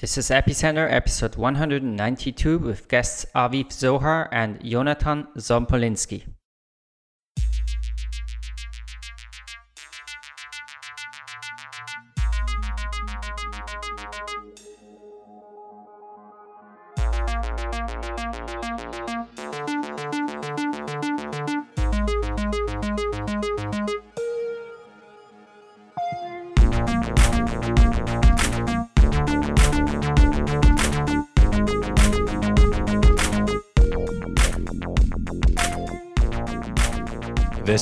This is Epicenter, episode 192, with guests Aviv Zohar and Jonathan Sompolinsky.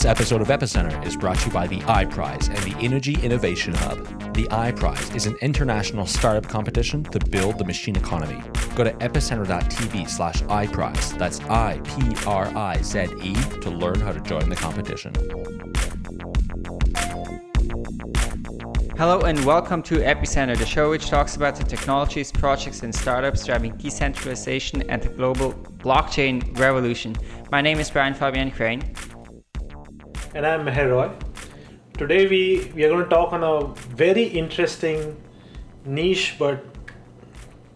Episode of Epicenter is brought to you by the iPrize and the Energy Innovation Hub. The iPrize is an international startup competition to build the machine economy. Go to epicenter.tv slash iPrize, that's I-P-R-I-Z-E, to learn how to join the competition. Hello and welcome to Epicenter, the show which talks about the technologies, projects, and startups driving decentralization and the global blockchain revolution. My name is Brian Fabian Crain. And I'm Meher Roy. Today we, we are going to talk on a very interesting niche but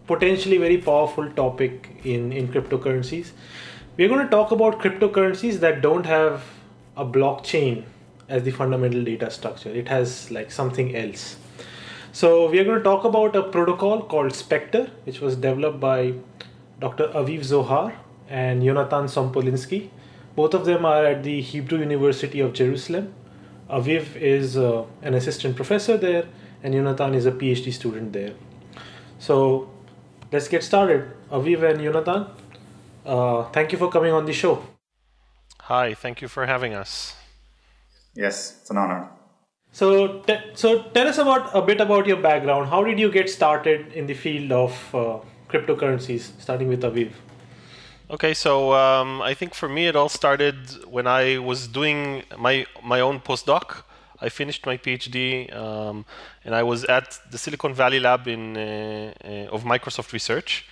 potentially very powerful topic in, in cryptocurrencies. We are going to talk about cryptocurrencies that don't have a blockchain as the fundamental data structure. It has like something else. So we are going to talk about a protocol called Spectre, which was developed by Dr. Aviv Zohar and Jonathan Sompolinsky. Both of them are at the Hebrew University of Jerusalem. Aviv is uh, an assistant professor there, and Jonathan is a PhD student there. So let's get started. Aviv and Jonathan, uh, thank you for coming on the show. Hi, thank you for having us. Yes, it's an honor. So, te- so tell us about a bit about your background. How did you get started in the field of uh, cryptocurrencies? Starting with Aviv. Okay, so um, I think for me it all started when I was doing my my own postdoc. I finished my PhD, um, and I was at the Silicon Valley lab in uh, uh, of Microsoft Research.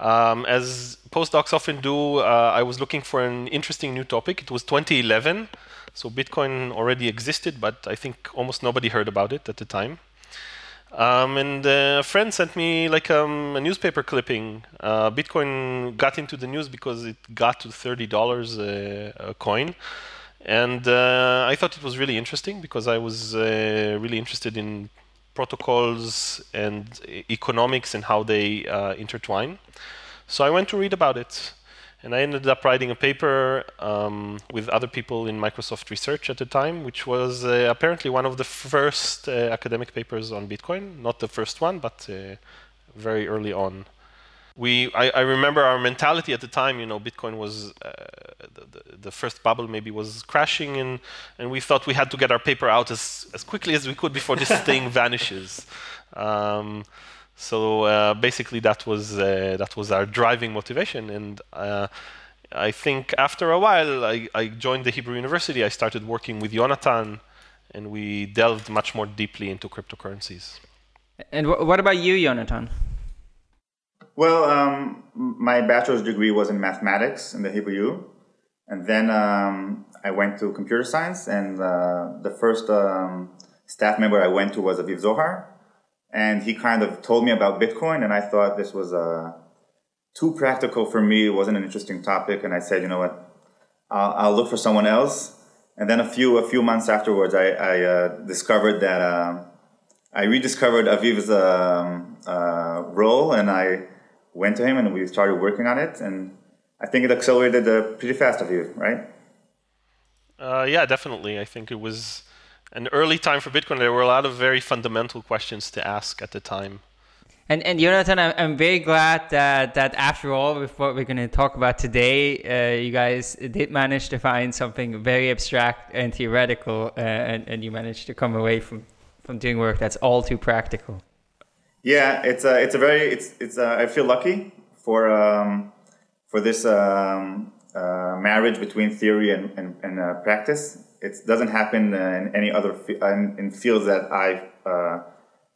Um, as postdocs often do, uh, I was looking for an interesting new topic. It was 2011, so Bitcoin already existed, but I think almost nobody heard about it at the time. Um, and uh, a friend sent me like um, a newspaper clipping. Uh, Bitcoin got into the news because it got to thirty dollars a, coin, and uh, I thought it was really interesting because I was uh, really interested in protocols and economics and how they uh, intertwine. So I went to read about it, and I ended up writing a paper um, with other people in Microsoft Research at the time, which was uh, apparently one of the first uh, academic papers on Bitcoin. Not the first one, but uh, very early on. We, I, I remember our mentality at the time. You know, Bitcoin was uh, the, the, the first bubble, maybe was crashing, and and we thought we had to get our paper out as as quickly as we could before this thing vanishes. Um, so uh, basically, that was uh, that was our driving motivation, and uh, I think after a while, I, I joined the Hebrew University. I started working with Jonathan, and we delved much more deeply into cryptocurrencies. And wh- what about you, Jonathan? Well, um, my bachelor's degree was in mathematics in the Hebrew U, and then um, I went to computer science, and uh, the first um, staff member I went to was Aviv Zohar, and he kind of told me about Bitcoin, and I thought this was uh, too practical for me. It wasn't an interesting topic, and I said, you know what, I'll, I'll look for someone else. And then a few a few months afterwards, I, I uh, discovered that um I rediscovered Aviv's um, uh, role, and I went to him, and we started working on it. And I think it accelerated uh, pretty fast, Aviv, right? Uh, yeah, definitely. I think it was an early time for Bitcoin. There were a lot of very fundamental questions to ask at the time. And and Jonathan, I'm, I'm very glad that that after all, with what we're going to talk about today, uh, you guys did manage to find something very abstract and theoretical, uh, and and you managed to come away from from doing work that's all too practical. Yeah, it's a it's a very it's it's uh, I feel lucky for um, for this um, uh, marriage between theory and and, and uh, practice. It doesn't happen in any other in, in fields that I uh,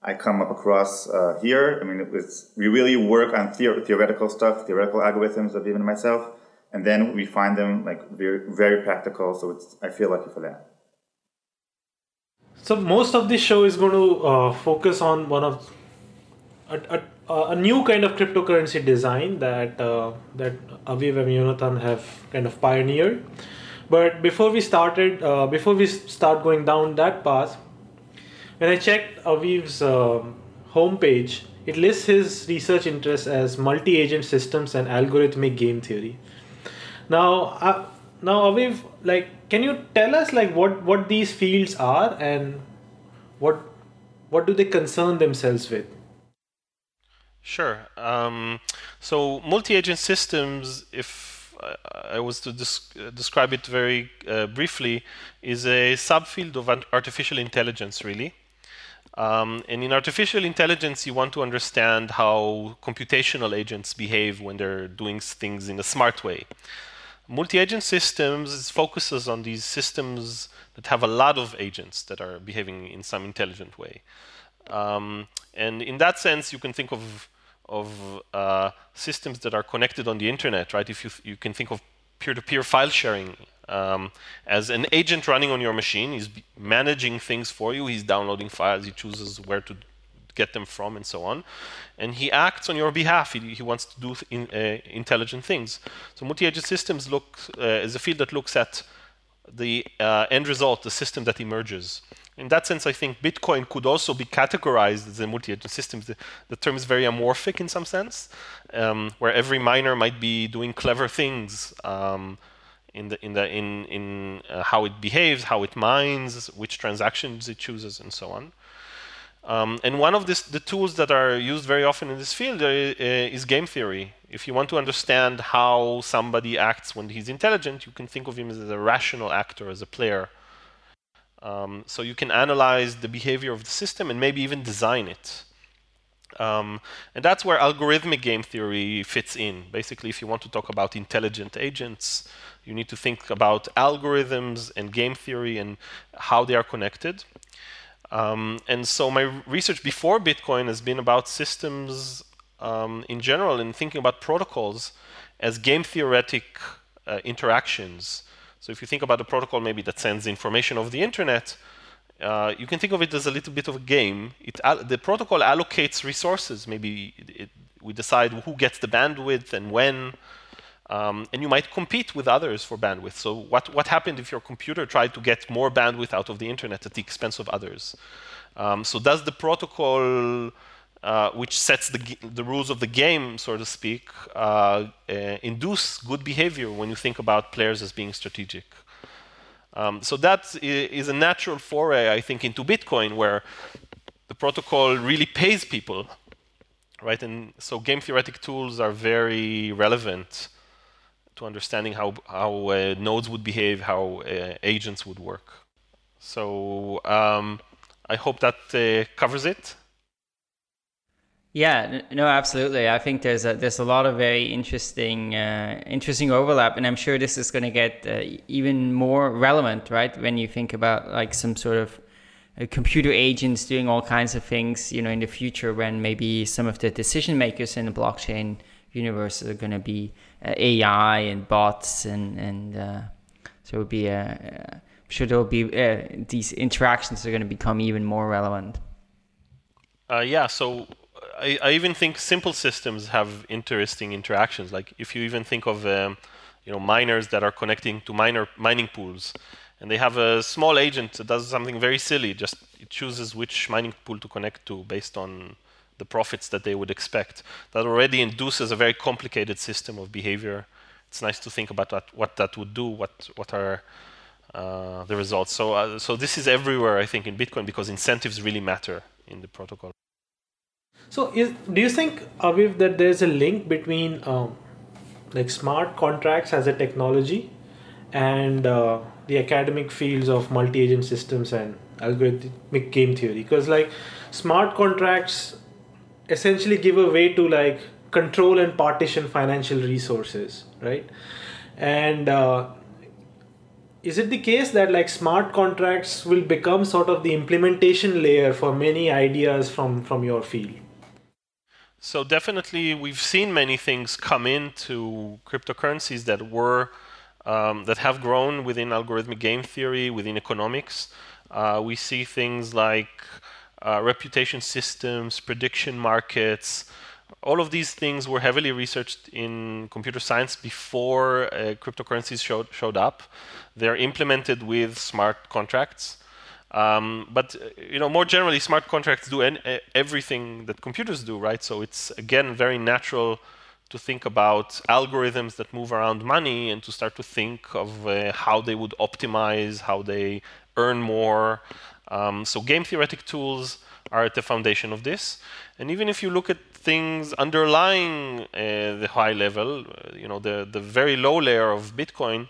I come up across uh, here. I mean, it was, we really work on theor- theoretical stuff, theoretical algorithms of even myself, and then we find them like very very practical. So it's I feel lucky for that. So most of this show is going to uh, focus on one of a, a a new kind of cryptocurrency design that uh, that Aviv and Jonathan have kind of pioneered. But before we started, uh, before we start going down that path, when I checked Aviv's uh, homepage, it lists his research interests as multi-agent systems and algorithmic game theory. Now, uh, now Aviv, like, can you tell us like what what these fields are and what what do they concern themselves with? Sure. Um, so multi-agent systems, if I was to describe it very uh, briefly, is a subfield of artificial intelligence, really. Um, and in artificial intelligence, you want to understand how computational agents behave when they're doing things in a smart way. Multi-agent systems focuses on these systems that have a lot of agents that are behaving in some intelligent way. Um, and in that sense, you can think of of uh, systems that are connected on the internet, right? If you you can think of peer-to-peer file sharing um, as an agent running on your machine. He's managing things for you. He's downloading files. He chooses where to get them from and so on. And he acts on your behalf. He, he wants to do in, uh, intelligent things. So multi-agent systems look uh, is a field that looks at the uh, end result, the system that emerges. In that sense, I think Bitcoin could also be categorized as a multi-agent system. The, the, term is very amorphic in some sense, um, where every miner might be doing clever things. Um, in the in the in in uh, how it behaves, how it mines, which transactions it chooses, and so on. Um, and one of this, the tools that are used very often in this field uh, uh, is game theory. If you want to understand how somebody acts when he's intelligent, you can think of him as a rational actor, as a player. Um, so you can analyze the behavior of the system and maybe even design it. Um, and that's where algorithmic game theory fits in. Basically, if you want to talk about intelligent agents, you need to think about algorithms and game theory and how they are connected. Um, and so my research before Bitcoin has been about systems um, in general and thinking about protocols as game theoretic uh, interactions. So if you think about a protocol maybe that sends information over the internet, uh, you can think of it as a little bit of a game. It, the protocol allocates resources. Maybe it, it, we decide who gets the bandwidth and when. Um, and you might compete with others for bandwidth. So what, what happened if your computer tried to get more bandwidth out of the internet at the expense of others? Um, so does the protocol, uh, which sets the, the rules of the game, so to speak, uh, uh, induce good behavior when you think about players as being strategic? Um, so that is a natural foray, I think, into Bitcoin, where the protocol really pays people, right? And so game theoretic tools are very relevant to understanding how, how uh, nodes would behave, how uh, agents would work. So um, I hope that uh, covers it. Yeah, no, absolutely. I think there's a there's a lot of very interesting uh, interesting overlap, and I'm sure this is going to get uh, even more relevant, right? When you think about like some sort of uh, computer agents doing all kinds of things, you know, in the future when maybe some of the decision makers in the blockchain universe are going to be uh, AI and bots and and uh, so it'll be a I'm sure there'll be these interactions are going to become even more relevant. yeah, so I, I, even think simple systems have interesting interactions. Like if you even think of um, you know miners that are connecting to miner mining pools, and they have a small agent that does something very silly. Just it chooses which mining pool to connect to based on the profits that they would expect. That already induces a very complicated system of behavior. It's nice to think about what that would do, what what are uh, the results. So uh, so this is everywhere, I think, in Bitcoin because incentives really matter in the protocol. So is, do you think, Aviv, that there's a link between um, like smart contracts as a technology and uh, the academic fields of multi-agent systems and algorithmic game theory? Because like smart contracts essentially give a way to like control and partition financial resources right and uh, is it the case that like smart contracts will become sort of the implementation layer for many ideas from from your field so definitely we've seen many things come into cryptocurrencies that were um, that have grown within algorithmic game theory within economics uh, we see things like uh, reputation systems, prediction markets, all of these things were heavily researched in computer science before uh, cryptocurrencies showed, showed up. They're implemented with smart contracts. Um, but you know, more generally, smart contracts do en- everything that computers do, right? So it's again very natural to think about algorithms that move around money and to start to think of uh, how they would optimize, how they earn more. Um, so game theoretic tools are at the foundation of this. And even if you look at things underlying uh, the high level, uh, you know, the, the very low layer of Bitcoin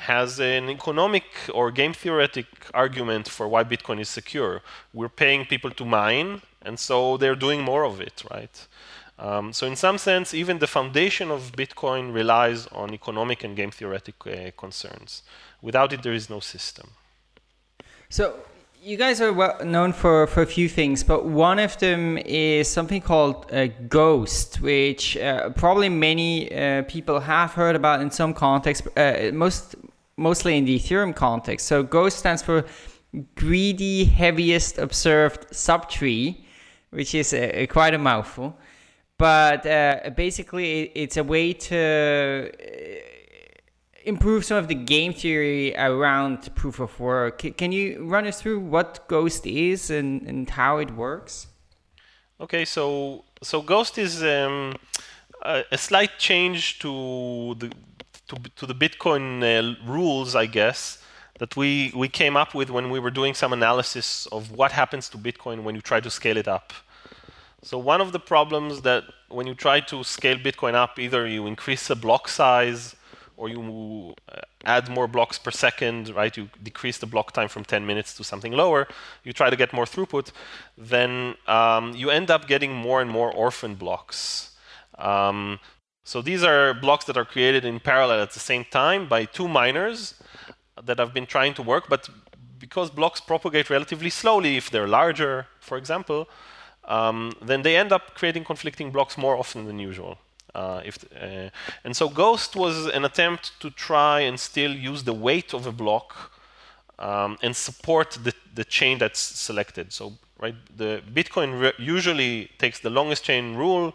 has an economic or game theoretic argument for why Bitcoin is secure. We're paying people to mine, and so they're doing more of it, right? Um, so in some sense, even the foundation of Bitcoin relies on economic and game theoretic uh, concerns. Without it, there is no system. So you guys are well known for, for a few things, but one of them is something called uh, Ghost, which uh, probably many uh, people have heard about in some context, uh, most mostly in the Ethereum context. So Ghost stands for Greedy Heaviest Observed Subtree, which is a, a quite a mouthful. But uh, basically, it's a way to improve some of the game theory around proof of work. Can you run us through what Ghost is and, and how it works? Okay, so so Ghost is um, a, a, slight change to the to, to the Bitcoin uh, rules, I guess, that we we came up with when we were doing some analysis of what happens to Bitcoin when you try to scale it up. So one of the problems that when you try to scale Bitcoin up, either you increase the block size or you uh, add more blocks per second, right? You decrease the block time from 10 minutes to something lower. You try to get more throughput, then um, you end up getting more and more orphan blocks. Um, so these are blocks that are created in parallel at the same time by two miners that have been trying to work, but because blocks propagate relatively slowly, if they're larger, for example, um, then they end up creating conflicting blocks more often than usual. Uh, if uh, and so Ghost was an attempt to try and still use the weight of a block um, and support the, the chain that's selected. So right, the Bitcoin usually takes the longest chain rule,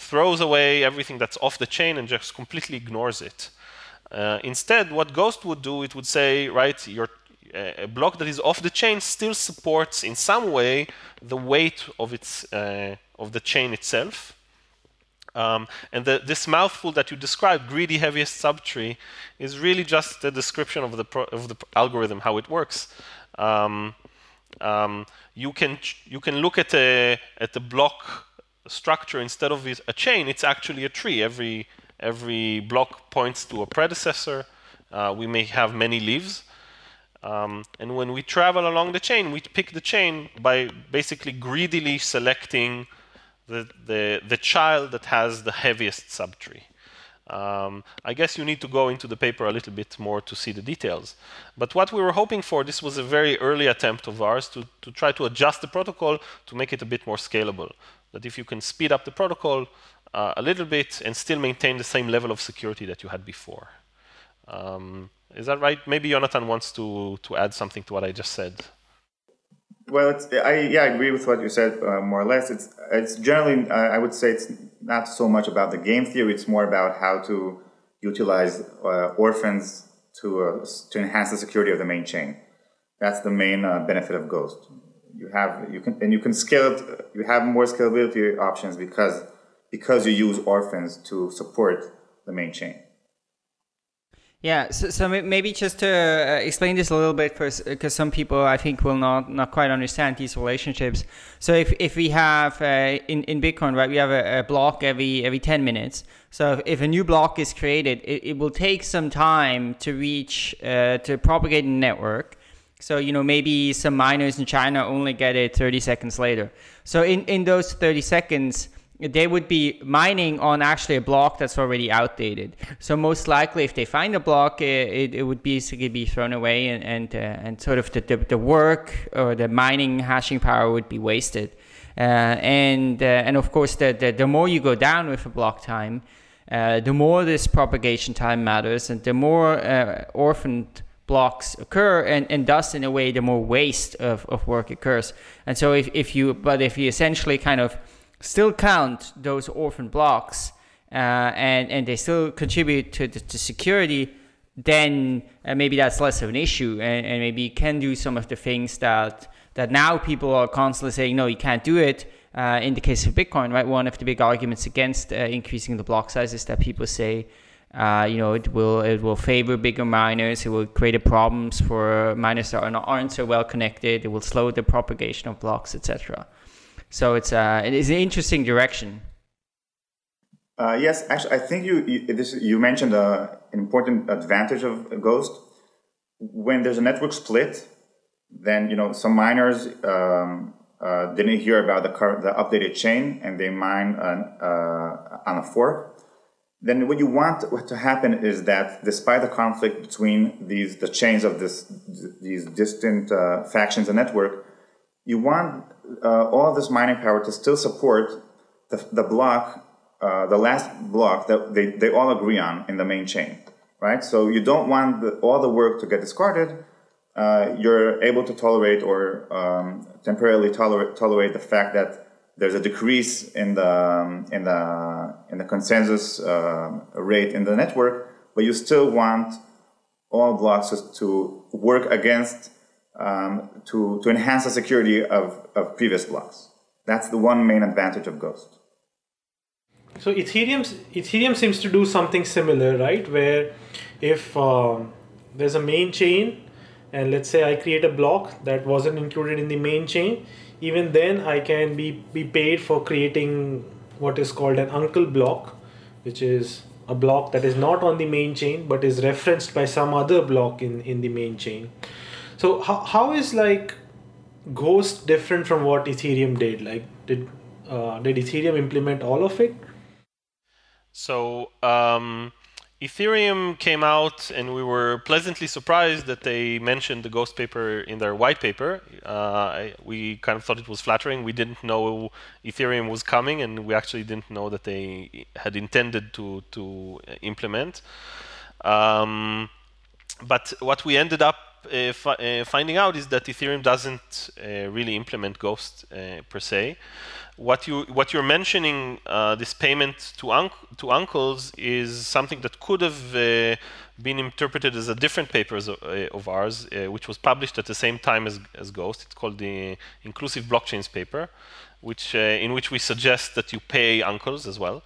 throws away everything that's off the chain, and just completely ignores it. Uh, instead, what Ghost would do, it would say, right, your a block that is off the chain still supports in some way the weight of its uh, of the chain itself. Um, and the, this mouthful that you described, greedy heaviest subtree, is really just a description of the, of the algorithm, how it works. Um, um, you can you can look at a at the block structure instead of a chain. It's actually a tree. Every every block points to a predecessor. Uh, we may have many leaves. Um, and when we travel along the chain, we pick the chain by basically greedily selecting the, the, the child that has the heaviest subtree. Um, I guess you need to go into the paper a little bit more to see the details. But what we were hoping for, this was a very early attempt of ours to, to try to adjust the protocol to make it a bit more scalable. That if you can speed up the protocol uh, a little bit and still maintain the same level of security that you had before. Um, is that right? Maybe Jonathan wants to, to add something to what I just said. Well, I yeah, I agree with what you said uh, more or less. It's it's generally uh, I would say it's not so much about the game theory. It's more about how to utilize uh, orphans to uh, to enhance the security of the main chain. That's the main uh, benefit of Ghost. You have you can and you can scale it. You have more scalability options because because you use orphans to support the main chain. Yeah, so, so maybe just to uh, explain this a little bit, first because some people I think will not, not quite understand these relationships. So if, if we have uh, in in Bitcoin, right, we have a, a, block every every ten minutes. So if, a new block is created, it, it will take some time to reach uh, to propagate the network. So you know maybe some miners in China only get it thirty seconds later. So in in those thirty seconds they would be mining on actually a block that's already outdated. So most likely, if they find a block, it, it would basically be thrown away, and and, uh, and sort of the, the, the work or the mining hashing power would be wasted. Uh, and uh, and of course, the, the the more you go down with a block time, uh, the more this propagation time matters, and the more uh, orphaned blocks occur and, and thus in a way the more waste of, of work occurs and so if, if you but if you essentially kind of still count those orphan blocks uh, and and they still contribute to the to security, then uh, maybe that's less of an issue, and, and maybe you can do some of the things that that now people are constantly saying no, you can't do it. Uh, in the case of Bitcoin, right, one of the big arguments against uh, increasing the block size is that people say, uh, you know, it will it will favor bigger miners. It will create problems for miners that are not, aren't so well connected. It will slow the propagation of blocks, etc. So it's uh, it is an interesting direction. Uh, yes, actually, I think you you, this, you mentioned uh, an important advantage of Ghost. When there's a network split, then you know some miners um, uh, didn't hear about the car, the updated chain and they mine uh, on a fork. Then what you want to happen is that despite the conflict between these the chains of this these distant uh, factions and network, you want uh, all this mining power to still support the, the block uh, the last block that they, they all agree on in the main chain, right? So you don't want the, all the work to get discarded. Uh, you're able to tolerate or um, temporarily tolerate, tolerate the fact that there's a decrease in the um, in the in the consensus uh, rate in the network, but you still want all blocks to work against um, to to enhance the security of, of previous blocks. That's the one main advantage of Ghost. So Ethereum Ethereum seems to do something similar, right? Where if um, there's a main chain, and let's say I create a block that wasn't included in the main chain, even then I can be be paid for creating what is called an uncle block, which is a block that is not on the main chain but is referenced by some other block in in the main chain. So how, how is like Ghost different from what Ethereum did? Like did uh, did Ethereum implement all of it? So um, Ethereum came out, and we were pleasantly surprised that they mentioned the Ghost paper in their white paper. Uh, we kind of thought it was flattering. We didn't know Ethereum was coming, and we actually didn't know that they had intended to to implement. Um, but what we ended up uh, fi- uh, finding out is that Ethereum doesn't uh, really implement Ghost uh, per se what you what you're mentioning uh, this payment to unc- to uncles is something that could have uh, been interpreted as a different paper of, uh, of ours, uh, which was published at the same time as, as Ghost. It's called the Inclusive Blockchains paper, which uh, in which we suggest that you pay uncles as well.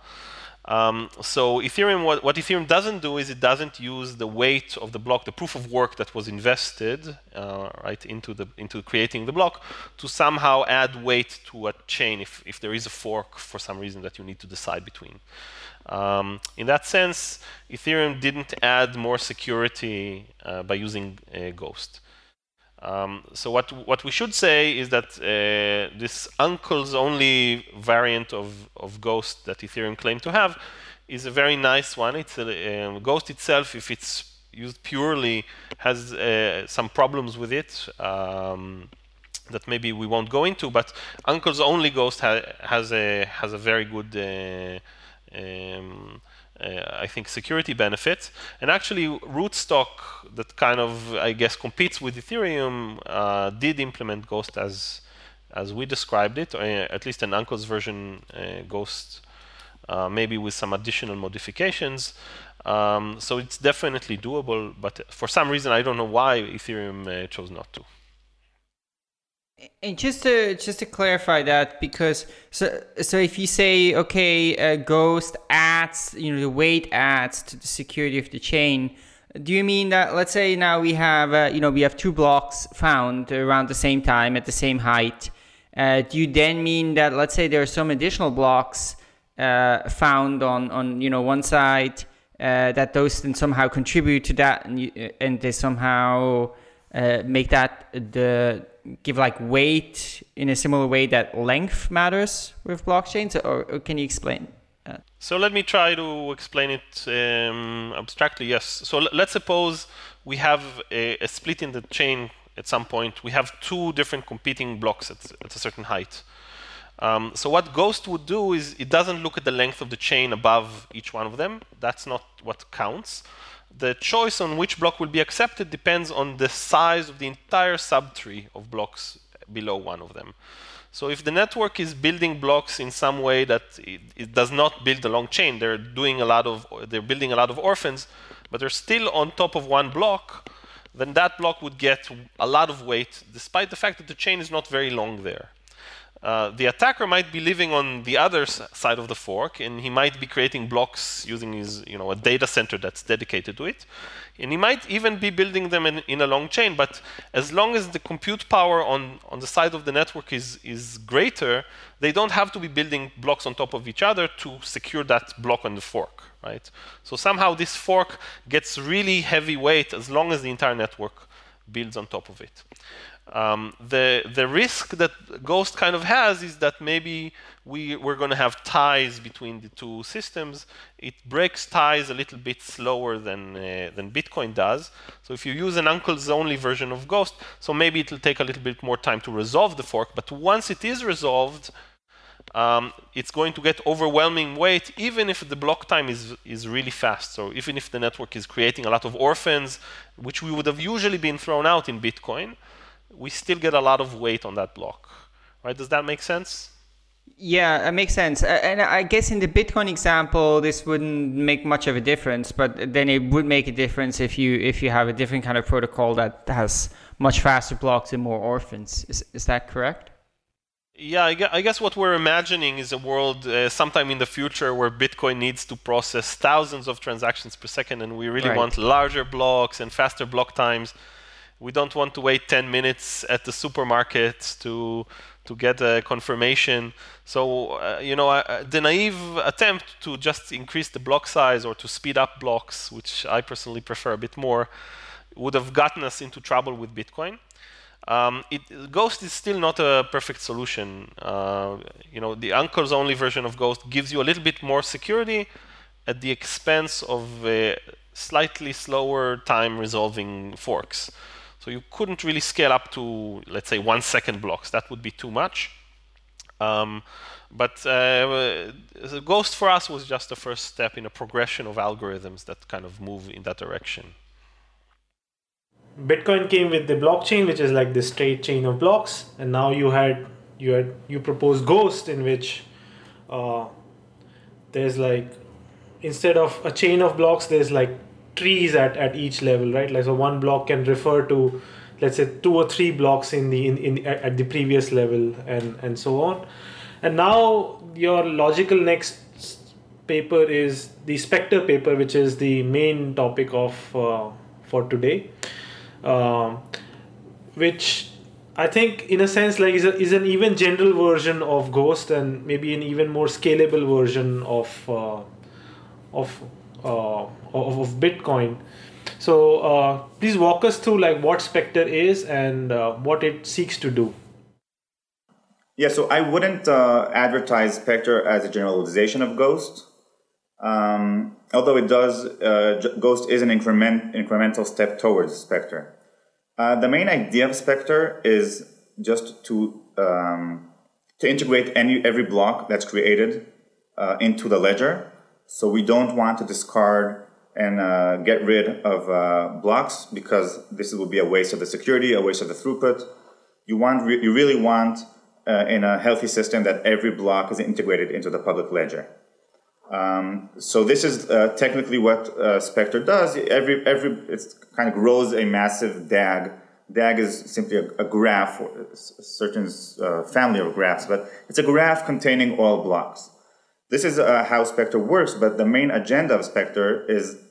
Um, so Ethereum, what, what, Ethereum doesn't do is it doesn't use the weight of the block, the proof of work that was invested uh, right into the into creating the block, to somehow add weight to a chain if, if there is a fork for some reason that you need to decide between. Um, in that sense, Ethereum didn't add more security uh, by using Ghost. Um, so what what we should say is that uh, this uncle's only variant of, of Ghost that Ethereum claimed to have is a very nice one. It's a, um, Ghost itself, if it's used purely, has uh, some problems with it um, that maybe we won't go into. But Uncle's only Ghost ha- has a has a very good uh, um, I think security benefits. And actually, Rootstock, that kind of I guess competes with Ethereum, uh, did implement Ghost as as we described it, or uh, at least an Uncle's version uh, Ghost, uh, maybe with some additional modifications. Um, so it's definitely doable, but for some reason I don't know why Ethereum uh, chose not to. And just to just to clarify that, because so so if you say okay, uh, Ghost adds you know the weight adds to the security of the chain, do you mean that let's say now we have uh, you know we have two blocks found around the same time at the same height? Uh, do you then mean that let's say there are some additional blocks uh, found on on you know one side uh, that those then somehow contribute to that and, you, and they somehow uh, make that the give like weight in a similar way that length matters with blockchains, or, or can you explain? So let me try to explain it um, abstractly. Yes. So l- let's suppose we have a, a, split in the chain at some point. We have two different competing blocks at, at a certain height. Um, so what Ghost would do is it doesn't look at the length of the chain above each one of them. That's not what counts the choice on which block will be accepted depends on the size of the entire subtree of blocks below one of them. So if the network is building blocks in some way that it, it, does not build a long chain, they're doing a lot of they're building a lot of orphans, but they're still on top of one block, then that block would get a lot of weight, despite the fact that the chain is not very long there. Uh, the attacker might be living on the other side of the fork, and he might be creating blocks using his, you know, a data center that's dedicated to it. And he might even be building them in, in, a long chain, but as long as the compute power on, on the side of the network is, is greater, they don't have to be building blocks on top of each other to secure that block on the fork, right? So somehow this fork gets really heavy weight as long as the entire network builds on top of it. Um, the the risk that Ghost kind of has is that maybe we we're going to have ties between the two systems. It breaks ties a little bit slower than uh, than Bitcoin does. So if you use an uncle's only version of Ghost, so maybe it'll take a little bit more time to resolve the fork. But once it is resolved, um, it's going to get overwhelming weight, even if the block time is is really fast. So even if the network is creating a lot of orphans, which we would have usually been thrown out in Bitcoin we still get a lot of weight on that block. Right? Does that make sense? Yeah, it makes sense. And I guess in the Bitcoin example, this wouldn't make much of a difference, but then it would make a difference if you if you have a different kind of protocol that has much faster blocks and more orphans. Is is that correct? Yeah, I guess what we're imagining is a world uh, sometime in the future where Bitcoin needs to process thousands of transactions per second, and we really right. want larger blocks and faster block times we don't want to wait 10 minutes at the supermarket to to get a confirmation. So, uh, you know, uh, the naive attempt to just increase the block size or to speed up blocks, which I personally prefer a bit more, would have gotten us into trouble with Bitcoin. Um, it, Ghost is still not a perfect solution. Uh, you know, the uncle's only version of Ghost gives you a little bit more security at the expense of uh, slightly slower time resolving forks. So you couldn't really scale up to, let's say, one second blocks. That would be too much. Um, but uh, Ghost for us was just the first step in a progression of algorithms that kind of move in that direction. Bitcoin came with the blockchain, which is like the straight chain of blocks, and now you had you had you proposed Ghost, in which uh, there's like instead of a chain of blocks, there's like trees at, at each level, right? Like so one block can refer to let's say two or three blocks in the in, in at the previous level and and so on. And now your logical next paper is the Spectre paper, which is the main topic of uh, for today, um, which I think in a sense like is, a, is an even general version of Ghost and maybe an even more scalable version of uh, of uh, of, of Bitcoin. So uh, please walk us through like what Spectre is and uh, what it seeks to do. Yeah, so I wouldn't uh, advertise Spectre as a generalization of Ghost. Um, although it does, uh, Ghost is an increment, incremental step towards Spectre. Uh, the main idea of Spectre is just to um, to integrate any every block that's created uh, into the ledger. So we don't want to discard and uh, get rid of uh, blocks because this will be a waste of the security, a waste of the throughput. You want, re- you really want uh, in a healthy system that every block is integrated into the public ledger. Um, so this is uh, technically what uh, Spectre does. Every every it kind of grows a massive DAG. DAG is simply a, a graph, a certain uh, family of graphs, but it's a graph containing all blocks. This is how Spectre works, but the main agenda of Spectre is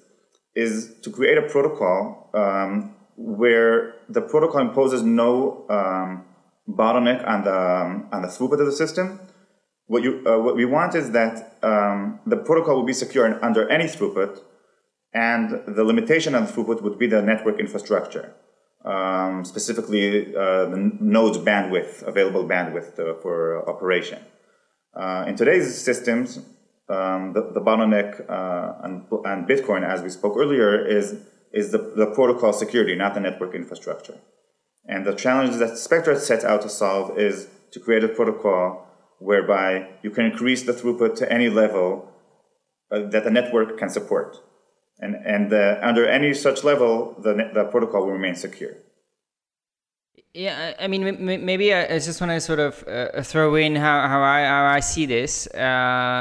is to create a protocol um, where the protocol imposes no um, bottleneck on the um, on the throughput of the system. What you uh, what we want is that um, the protocol will be secure under any throughput, and the limitation on throughput would be the network infrastructure, um, specifically uh, the node's bandwidth, available bandwidth uh, for operation. Uh, in today's systems, um, the, the, bottleneck uh, and, and, Bitcoin, as we spoke earlier, is is the, the protocol security, not the network infrastructure. And the challenge that Spectre sets out to solve is to create a protocol whereby you can increase the throughput to any level uh, that the network can support. And, and uh, under any such level, the, the protocol will remain secure. Yeah, I mean, maybe I just want to sort of uh, throw in how, how I how I see this, uh,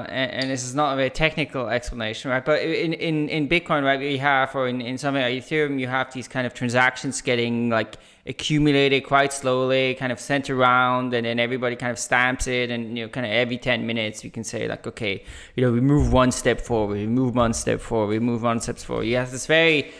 and, and, this is not a very technical explanation, right? But in, in, in Bitcoin, right, we have, or in, in something like Ethereum, you have these kind of transactions getting like accumulated quite slowly, kind of sent around, and then everybody kind of stamps it, and you know, kind of every ten minutes, we can say like, okay, you know, we move one step forward, we move one step forward, we move one step forward. You have this very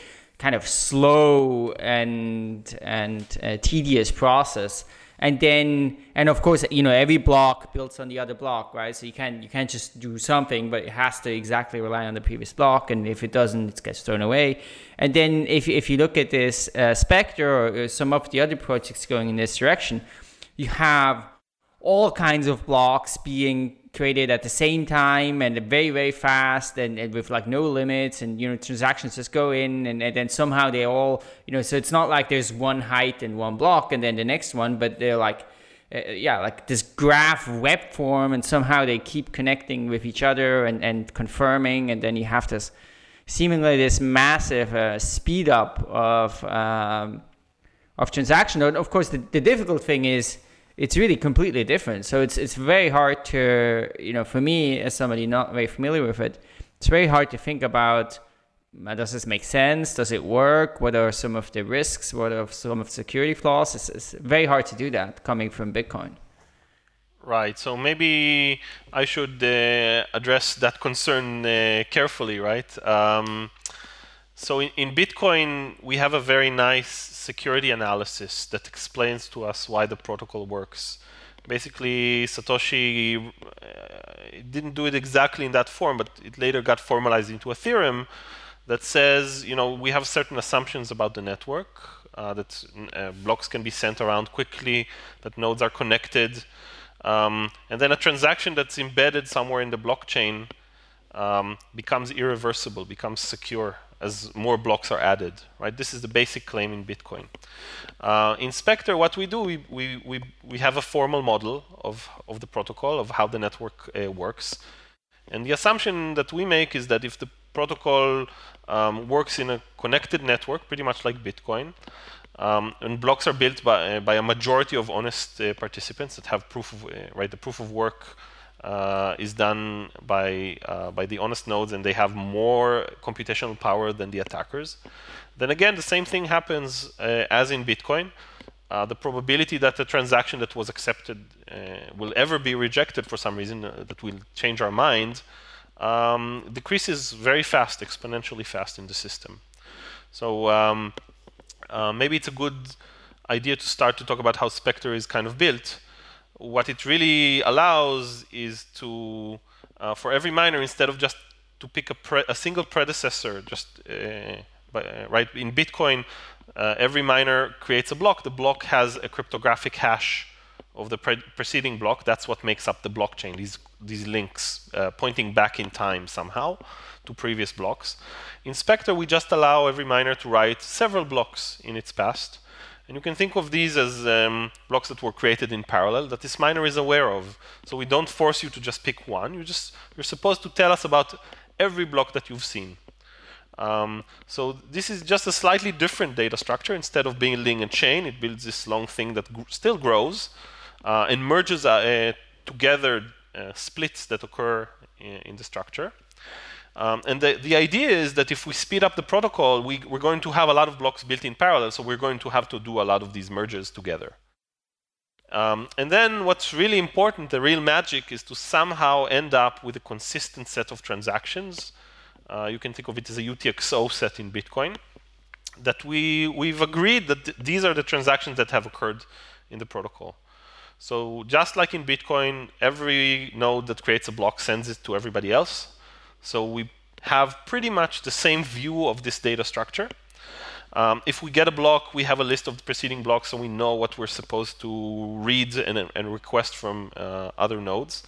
kind of slow and and uh, tedious process. And then and of course you know every block builds on the other block right? So you can't you can't just do something but it has to exactly rely on the previous block. And if it doesn't it gets thrown away. And then if, if you look at this uh, Spectre or some of the other projects going in this direction you have all kinds of blocks being created at the same time and very very fast and, and, with like no limits and you know transactions just go in and, and then somehow they all you know so it's not like there's one height and one block and then the next one but they're like uh, yeah like this graph web form and somehow they keep connecting with each other and, and confirming and then you have this seemingly this massive uh, speed up of um, of transaction. And of course the, the difficult thing is it's really completely different. So it's it's very hard to you know for me as somebody not very familiar with it, it's very hard to think about uh, does this make sense? Does it work? What are some of the risks? What are some of the security flaws? It's, it's very hard to do that coming from Bitcoin. Right. So maybe I should uh, address that concern uh, carefully, right? Um, so in, in Bitcoin, we have a very nice security analysis that explains to us why the protocol works. Basically, Satoshi uh, didn't do it exactly in that form, but it later got formalized into a theorem that says, you know, we have certain assumptions about the network, uh, that uh, blocks can be sent around quickly, that nodes are connected, um, and then a transaction that's embedded somewhere in the blockchain um, becomes irreversible, becomes secure as more blocks are added, right? This is the basic claim in Bitcoin. Uh, in Spectre, what we do, we, we, we, we have a formal model of, of the protocol, of how the network uh, works. And the assumption that we make is that if the protocol um, works in a connected network, pretty much like Bitcoin, um, and blocks are built by, uh, by a majority of honest uh, participants that have proof of, uh, right, the proof of work uh, is done by uh, by the honest nodes and they have more computational power than the attackers. Then again, the same thing happens uh, as in Bitcoin. Uh, the probability that the transaction that was accepted uh, will ever be rejected for some reason uh, that will change our mind um, decreases very fast, exponentially fast in the system. So um, maybe it's a good idea to start to talk about how Spectre is kind of built what it really allows is to, uh, for every miner, instead of just to pick a, a single predecessor, just uh, by, uh, right in Bitcoin, uh, every miner creates a block. The block has a cryptographic hash of the pre preceding block. That's what makes up the blockchain. These these links uh, pointing back in time somehow to previous blocks. In Spectre, we just allow every miner to write several blocks in its past and you can think of these as um, blocks that were created in parallel that this miner is aware of. So we don't force you to just pick one. You just you're supposed to tell us about every block that you've seen. Um, so this is just a slightly different data structure. Instead of building a chain, it builds this long thing that gr still grows uh, and merges uh, together uh, splits that occur in, in the structure. Um, and the, the idea is that if we speed up the protocol, we, we're going to have a lot of blocks built in parallel, so we're going to have to do a lot of these merges together. Um, and then what's really important, the real magic, is to somehow end up with a consistent set of transactions. Uh, you can think of it as a UTXO set in Bitcoin. That we, we've agreed that th these are the transactions that have occurred in the protocol. So just like in Bitcoin, every node that creates a block sends it to everybody else. So we have pretty much the same view of this data structure. Um, if we get a block, we have a list of the preceding blocks, so we know what we're supposed to read and, and request from uh, other nodes.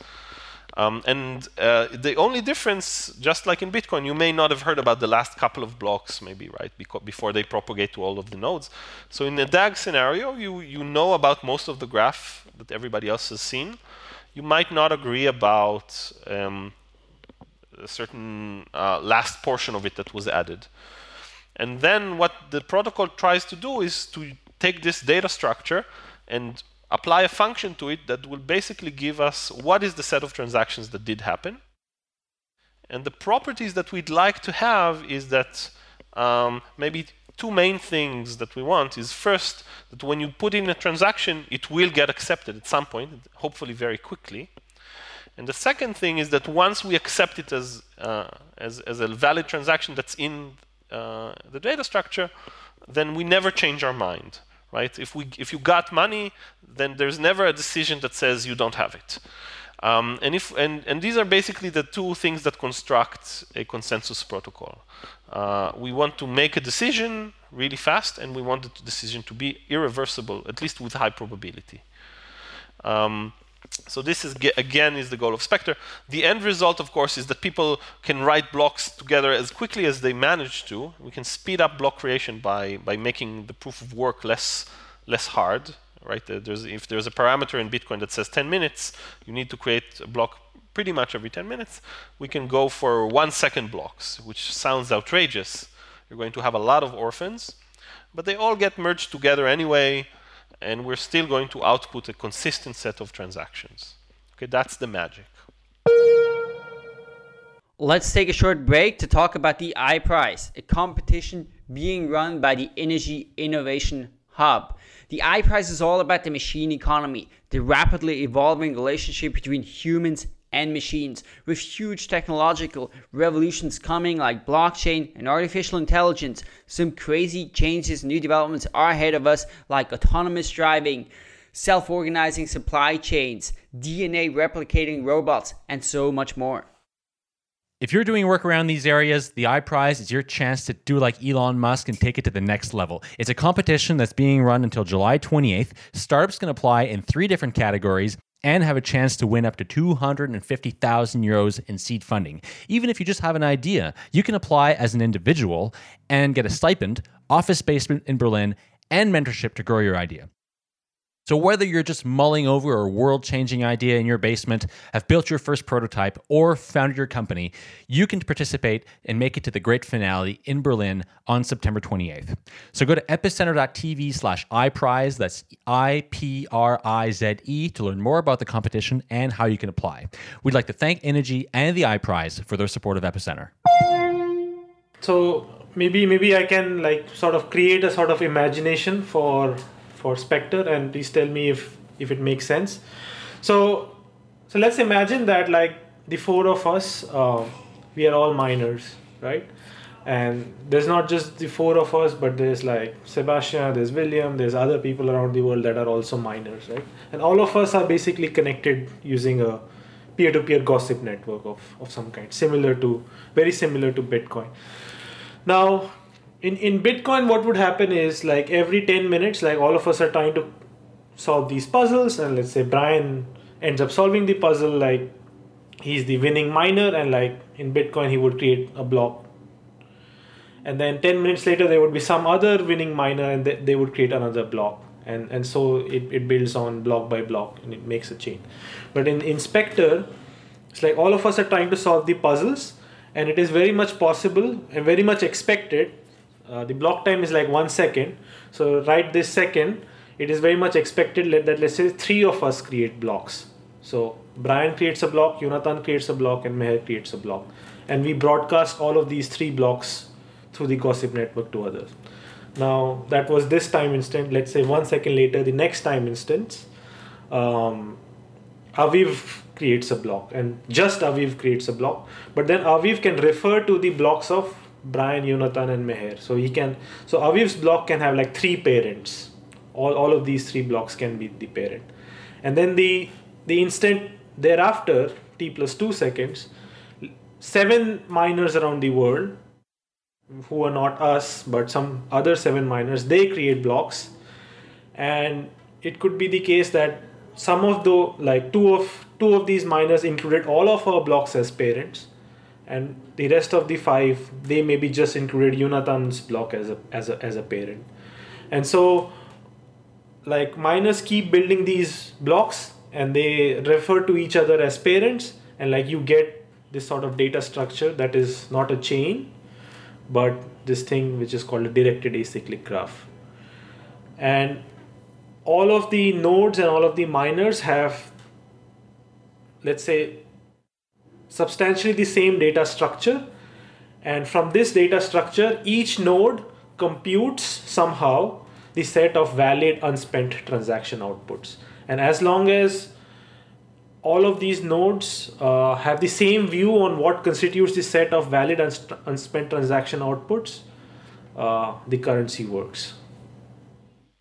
Um, and uh, the only difference, just like in Bitcoin, you may not have heard about the last couple of blocks, maybe, right, before they propagate to all of the nodes. So in the DAG scenario, you, you know about most of the graph that everybody else has seen. You might not agree about um, a certain uh, last portion of it that was added. And then what the protocol tries to do is to take this data structure and apply a function to it that will basically give us what is the set of transactions that did happen. And the properties that we'd like to have is that um, maybe two main things that we want is first that when you put in a transaction, it will get accepted at some point, hopefully very quickly. And the second thing is that once we accept it as, uh, as, as, a valid transaction that's in uh, the data structure, then we never change our mind, right? If, we, if you got money, then there's never a decision that says you don't have it. Um, and, if, and, and these are basically the two things that construct a consensus protocol. Uh, we want to make a decision really fast, and we want the decision to be irreversible, at least with high probability. Um, so this is again is the goal of Spectre. The end result, of course, is that people can write blocks together as quickly as they manage to. We can speed up block creation by by making the proof of work less less hard. Right? There's, if there's a parameter in Bitcoin that says 10 minutes, you need to create a block pretty much every 10 minutes. We can go for one second blocks, which sounds outrageous. You're going to have a lot of orphans, but they all get merged together anyway and we're still going to output a consistent set of transactions. Okay, that's the magic. Let's take a short break to talk about the iPrize, a competition being run by the Innogy Innovation Hub. The iPrize is all about the machine economy, the rapidly evolving relationship between humans and machines, with huge technological revolutions coming like blockchain and artificial intelligence. Some crazy changes and new developments are ahead of us, like autonomous driving, self organizing supply chains, DNA replicating robots, and so much more. If you're doing work around these areas, the iPrize is your chance to do like Elon Musk and take it to the next level. It's a competition that's being run until July 28th. Startups can apply in three different categories and have a chance to win up to 250,000 euros in seed funding. Even if you just have an idea, you can apply as an individual and get a stipend, office space in Berlin, and mentorship to grow your idea. So, whether you're just mulling over a world changing idea in your basement, have built your first prototype, or founded your company, you can participate and make it to the great finale in Berlin on September 28th. So, go to epicenter.tv slash iPrize, that's I P R I Z E, to learn more about the competition and how you can apply. We'd like to thank Innogy and the iPrize for their support of Epicenter. So, maybe maybe I can like sort of create a sort of imagination for for Spectre, and please tell me if if it makes sense. So so let's imagine that like the four of us, uh, we are all miners, right? And there's not just the four of us, but there's like Sebastian, there's William, there's other people around the world that are also miners, right? And all of us are basically connected using a peer-to-peer gossip network of, of some kind, similar to very similar to Bitcoin. Now, in in bitcoin what would happen is like every 10 minutes like all of us are trying to solve these puzzles and let's say brian ends up solving the puzzle like he's the winning miner and like in bitcoin he would create a block and then 10 minutes later there would be some other winning miner and they, they would create another block and and so it, it builds on block by block and it makes a chain. But in inspector it's like all of us are trying to solve the puzzles and it is very much possible and very much expected uh, the block time is like one second. So right this second it is very much expected that let's say three of us create blocks. So brian creates a block jonathan creates a block and meher creates a block. And we broadcast all of these three blocks through the gossip network to others. Now that was this time instant let's say one second later the next time instance um, aviv creates a block. And just aviv creates a block. But then aviv can refer to the blocks of Brian, Jonathan, and Meher. So he can. So Aviv's block can have like three parents. All all of these three blocks can be the parent, and then the the instant thereafter, t plus two seconds, seven miners around the world, who are not us but some other seven miners, they create blocks, and it could be the case that some of the like two of two of these miners included all of our blocks as parents and the rest of the five they maybe just included Jonathan's block as a as a as a parent, and so like miners keep building these blocks and they refer to each other as parents. And like you get this sort of data structure that is not a chain but this thing which is called a directed acyclic graph. And all of the nodes and all of the miners have, let's say, substantially the same data structure. And from this data structure, each node computes somehow the set of valid unspent transaction outputs. And as long as all of these nodes uh, have the same view on what constitutes the set of valid unspent transaction outputs, uh, the currency works.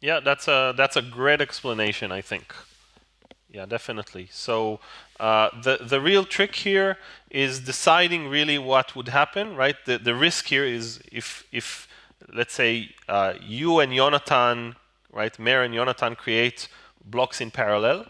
Yeah, that's a that's a great explanation. I think. Yeah, definitely. So uh, the the real trick here is deciding really what would happen, right? The the risk here is if if let's say uh, you and Jonathan, right, Meher and Jonathan create blocks in parallel,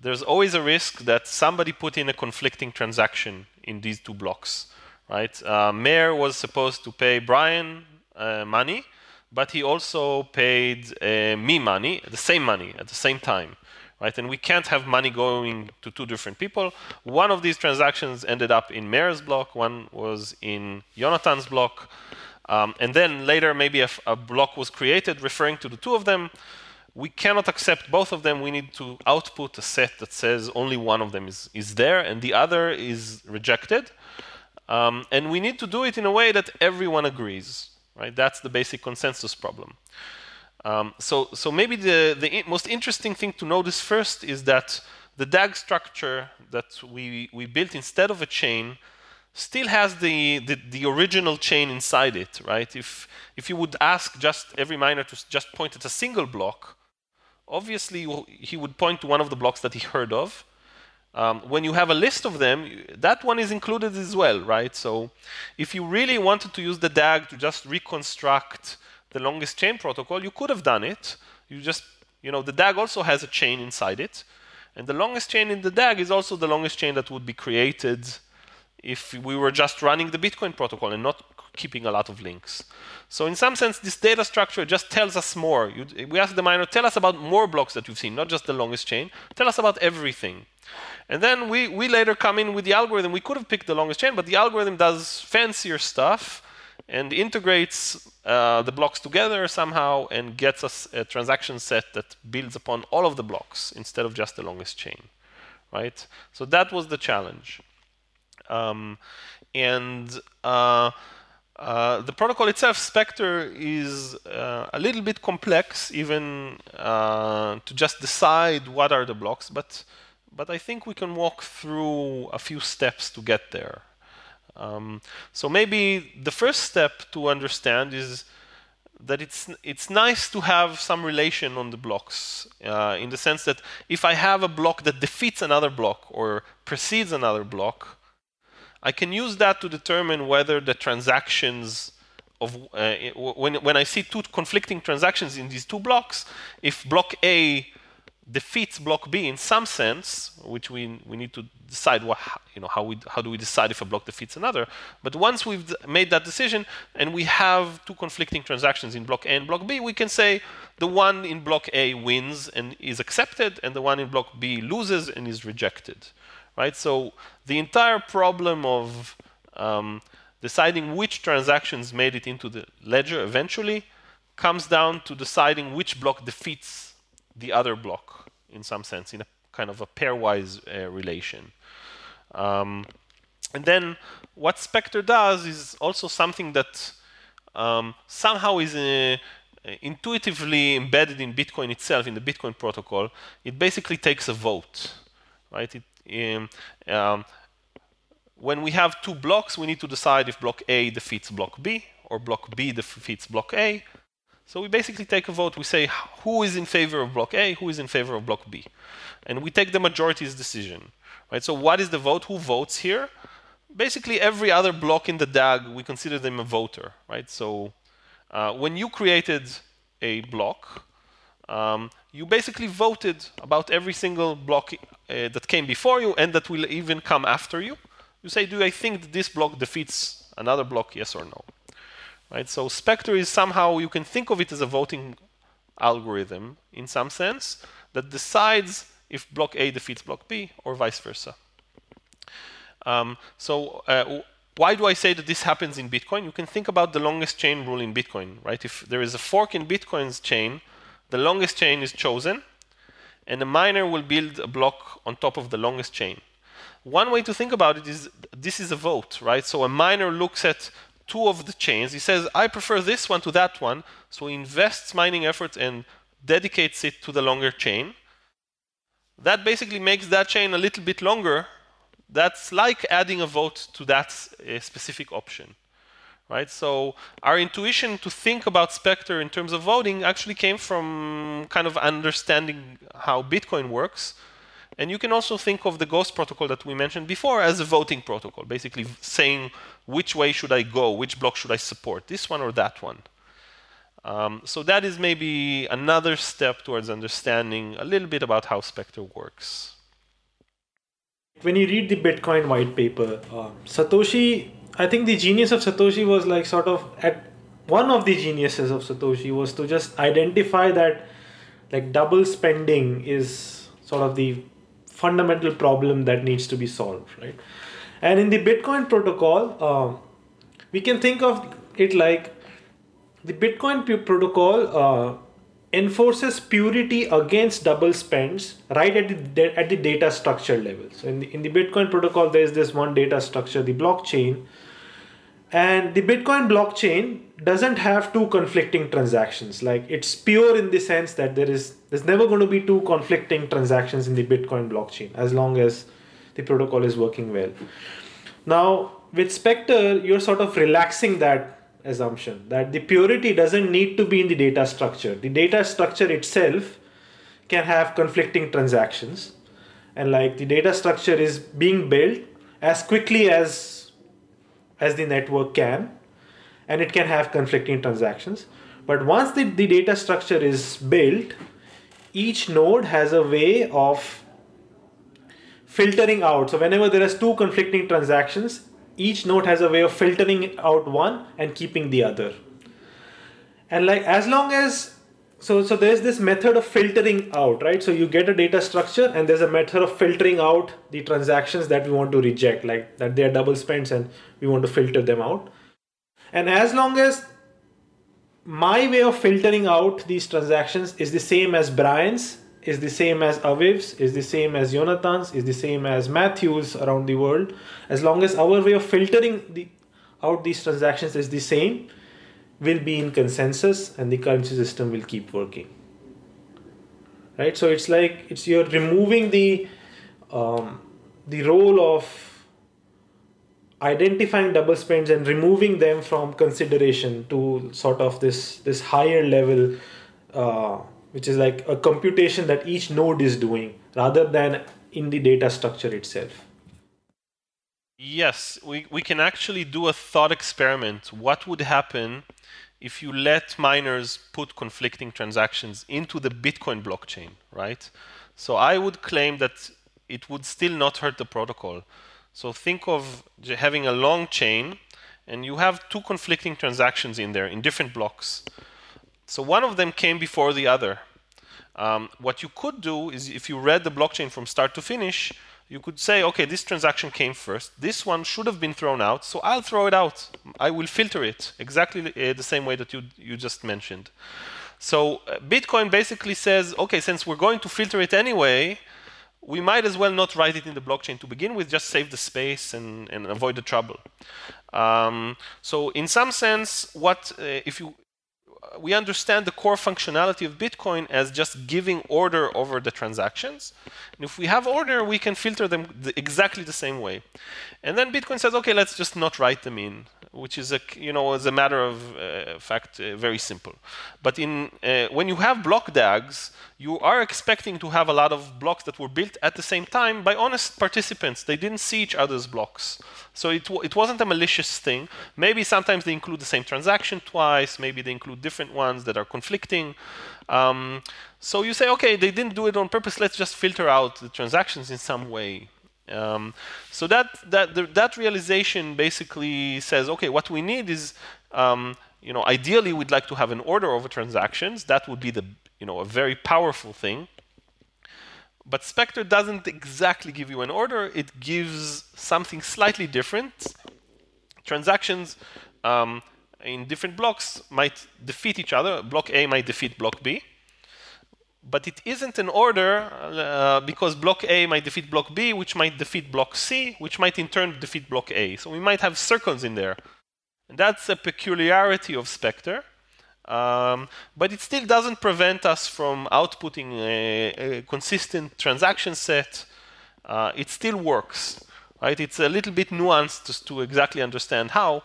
there's always a risk that somebody put in a conflicting transaction in these two blocks, right? Uh, Meher was supposed to pay Brian uh, money, but he also paid uh, me money, the same money at the same time, right? And we can't have money going to two different people. One of these transactions ended up in Meher's block, one was in Jonathan's block. Um, and then later, maybe a, a, block was created referring to the two of them. We cannot accept both of them. We need to output a set that says only one of them is, is there and the other is rejected. Um, and we need to do it in a way that everyone agrees. Right? That's the basic consensus problem. Um, so, so maybe the, the most interesting thing to notice first is that the DAG structure that we, we built instead of a chain still has the, the, the, original chain inside it, right? If, if you would ask just every miner to just point at a single block, obviously he would point to one of the blocks that he heard of. Um, when you have a list of them, that one is included as well, right? So if you really wanted to use the DAG to just reconstruct the longest chain protocol, you could have done it. You just, you know, the DAG also has a chain inside it. And the longest chain in the DAG is also the longest chain that would be created if we were just running the Bitcoin protocol and not keeping a lot of links. So in some sense, this data structure just tells us more. You, we ask the miner, tell us about more blocks that you've seen, not just the longest chain. Tell us about everything. And then we, we later come in with the algorithm. We could have picked the longest chain, but the algorithm does fancier stuff and integrates uh, the blocks together somehow and gets us a transaction set that builds upon all of the blocks instead of just the longest chain, right? So that was the challenge. Um, and uh, uh, the protocol itself, Spectre, is uh, a little bit complex, even uh, to just decide what are the blocks. But but I think we can walk through a few steps to get there. Um, so maybe the first step to understand is that it's it's nice to have some relation on the blocks uh, in the sense that if I have a block that defeats another block or precedes another block, I can use that to determine whether the transactions of uh, when when I see two conflicting transactions in these two blocks, if block A defeats block B in some sense, which we we need to decide what you know how we how do we decide if a block defeats another. But once we've made that decision and we have two conflicting transactions in block A and block B, we can say the one in block A wins and is accepted, and the one in block B loses and is rejected right? So the entire problem of um, deciding which transactions made it into the ledger eventually comes down to deciding which block defeats the other block in some sense, in a kind of a pairwise uh, relation. Um, and then what Spectre does is also something that um, somehow is uh, intuitively embedded in Bitcoin itself, in the Bitcoin protocol. It basically takes a vote, right? It in, um, when we have two blocks, we need to decide if block A defeats block B or block B defeats block A. So we basically take a vote. We say who is in favor of block A, who is in favor of block B. And we take the majority's decision. Right? So what is the vote? Who votes here? Basically, every other block in the DAG, we consider them a voter. Right? So uh, when you created a block, um, you basically voted about every single block uh, that came before you and that will even come after you. You say, do I think that this block defeats another block, yes or no? Right? So Spectre is somehow, you can think of it as a voting algorithm in some sense that decides if block A defeats block B or vice versa. Um, so uh, why do I say that this happens in Bitcoin? You can think about the longest chain rule in Bitcoin, right? If there is a fork in Bitcoin's chain, the longest chain is chosen, and the miner will build a block on top of the longest chain. One way to think about it is this is a vote, right? So a miner looks at two of the chains. He says, I prefer this one to that one. So he invests mining efforts and dedicates it to the longer chain. That basically makes that chain a little bit longer. That's like adding a vote to that uh, specific option right? So our intuition to think about Spectre in terms of voting actually came from kind of understanding how Bitcoin works. And you can also think of the Ghost protocol that we mentioned before as a voting protocol, basically saying which way should I go, which block should I support, this one or that one. Um, so that is maybe another step towards understanding a little bit about how Spectre works. When you read the Bitcoin white paper, uh, Satoshi I think the genius of Satoshi was like sort of at one of the geniuses of Satoshi was to just identify that like double spending is sort of the fundamental problem that needs to be solved, right? And in the Bitcoin protocol, uh, we can think of it like the Bitcoin protocol uh, enforces purity against double spends right at the, at the data structure level. So in the, in the Bitcoin protocol, there is this one data structure, the blockchain, and the bitcoin blockchain doesn't have two conflicting transactions like it's pure in the sense that there is there's never going to be two conflicting transactions in the bitcoin blockchain as long as the protocol is working well. Now with spectre you're sort of relaxing that assumption that the purity doesn't need to be in the data structure. The data structure itself can have conflicting transactions and like the data structure is being built as quickly as as the network can and it can have conflicting transactions. But once the, the data structure is built each node has a way of filtering out. So whenever there is two conflicting transactions each node has a way of filtering out one and keeping the other. And like as long as so so there's this method of filtering out right? So you get a data structure and there's a method of filtering out the transactions that we want to reject like that they are double spends and we want to filter them out. And as long as my way of filtering out these transactions is the same as brian's is the same as aviv's is the same as jonathan's is the same as matthew's around the world. As long as our way of filtering the out these transactions is the same will be in consensus and the currency system will keep working. Right? So it's like it's you're removing the um, the role of identifying double spends and removing them from consideration to sort of this this higher level uh, which is like a computation that each node is doing rather than in the data structure itself yes we, we can actually do a thought experiment what would happen if you let miners put conflicting transactions into the Bitcoin blockchain, right? So I would claim that it would still not hurt the protocol. So think of having a long chain and you have two conflicting transactions in there in different blocks. So one of them came before the other. Um, what you could do is if you read the blockchain from start to finish, you could say, okay, this transaction came first. This one should have been thrown out, so I'll throw it out. I will filter it exactly uh, the same way that you, you just mentioned. So uh, Bitcoin basically says, okay, since we're going to filter it anyway, we might as well not write it in the blockchain to begin with, just save the space and, and avoid the trouble. Um, so in some sense, what uh, if you we understand the core functionality of Bitcoin as just giving order over the transactions. And if we have order, we can filter them the, exactly the same way. And then Bitcoin says, okay, let's just not write them in, which is a you know as a matter of uh, fact uh, very simple. But in uh, when you have block DAGs, you are expecting to have a lot of blocks that were built at the same time by honest participants. They didn't see each other's blocks. So it, it wasn't a malicious thing. Maybe sometimes they include the same transaction twice, maybe they include different ones that are conflicting. Um, so you say, okay, they didn't do it on purpose, let's just filter out the transactions in some way. Um, so that, that, the, that realization basically says, okay, what we need is um, you know, ideally we'd like to have an order over transactions. That would be the you know, a very powerful thing. But Spectre doesn't exactly give you an order, it gives something slightly different. Transactions um, in different blocks might defeat each other. Block A might defeat block B. but it isn't an order uh, because block A might defeat block B, which might defeat block C, which might in turn defeat block A. So we might have circles in there. And that's a peculiarity of Spectre. Um, but it still doesn't prevent us from outputting a, a consistent transaction set. Uh, it still works, right? It's a little bit nuanced to, to exactly understand how,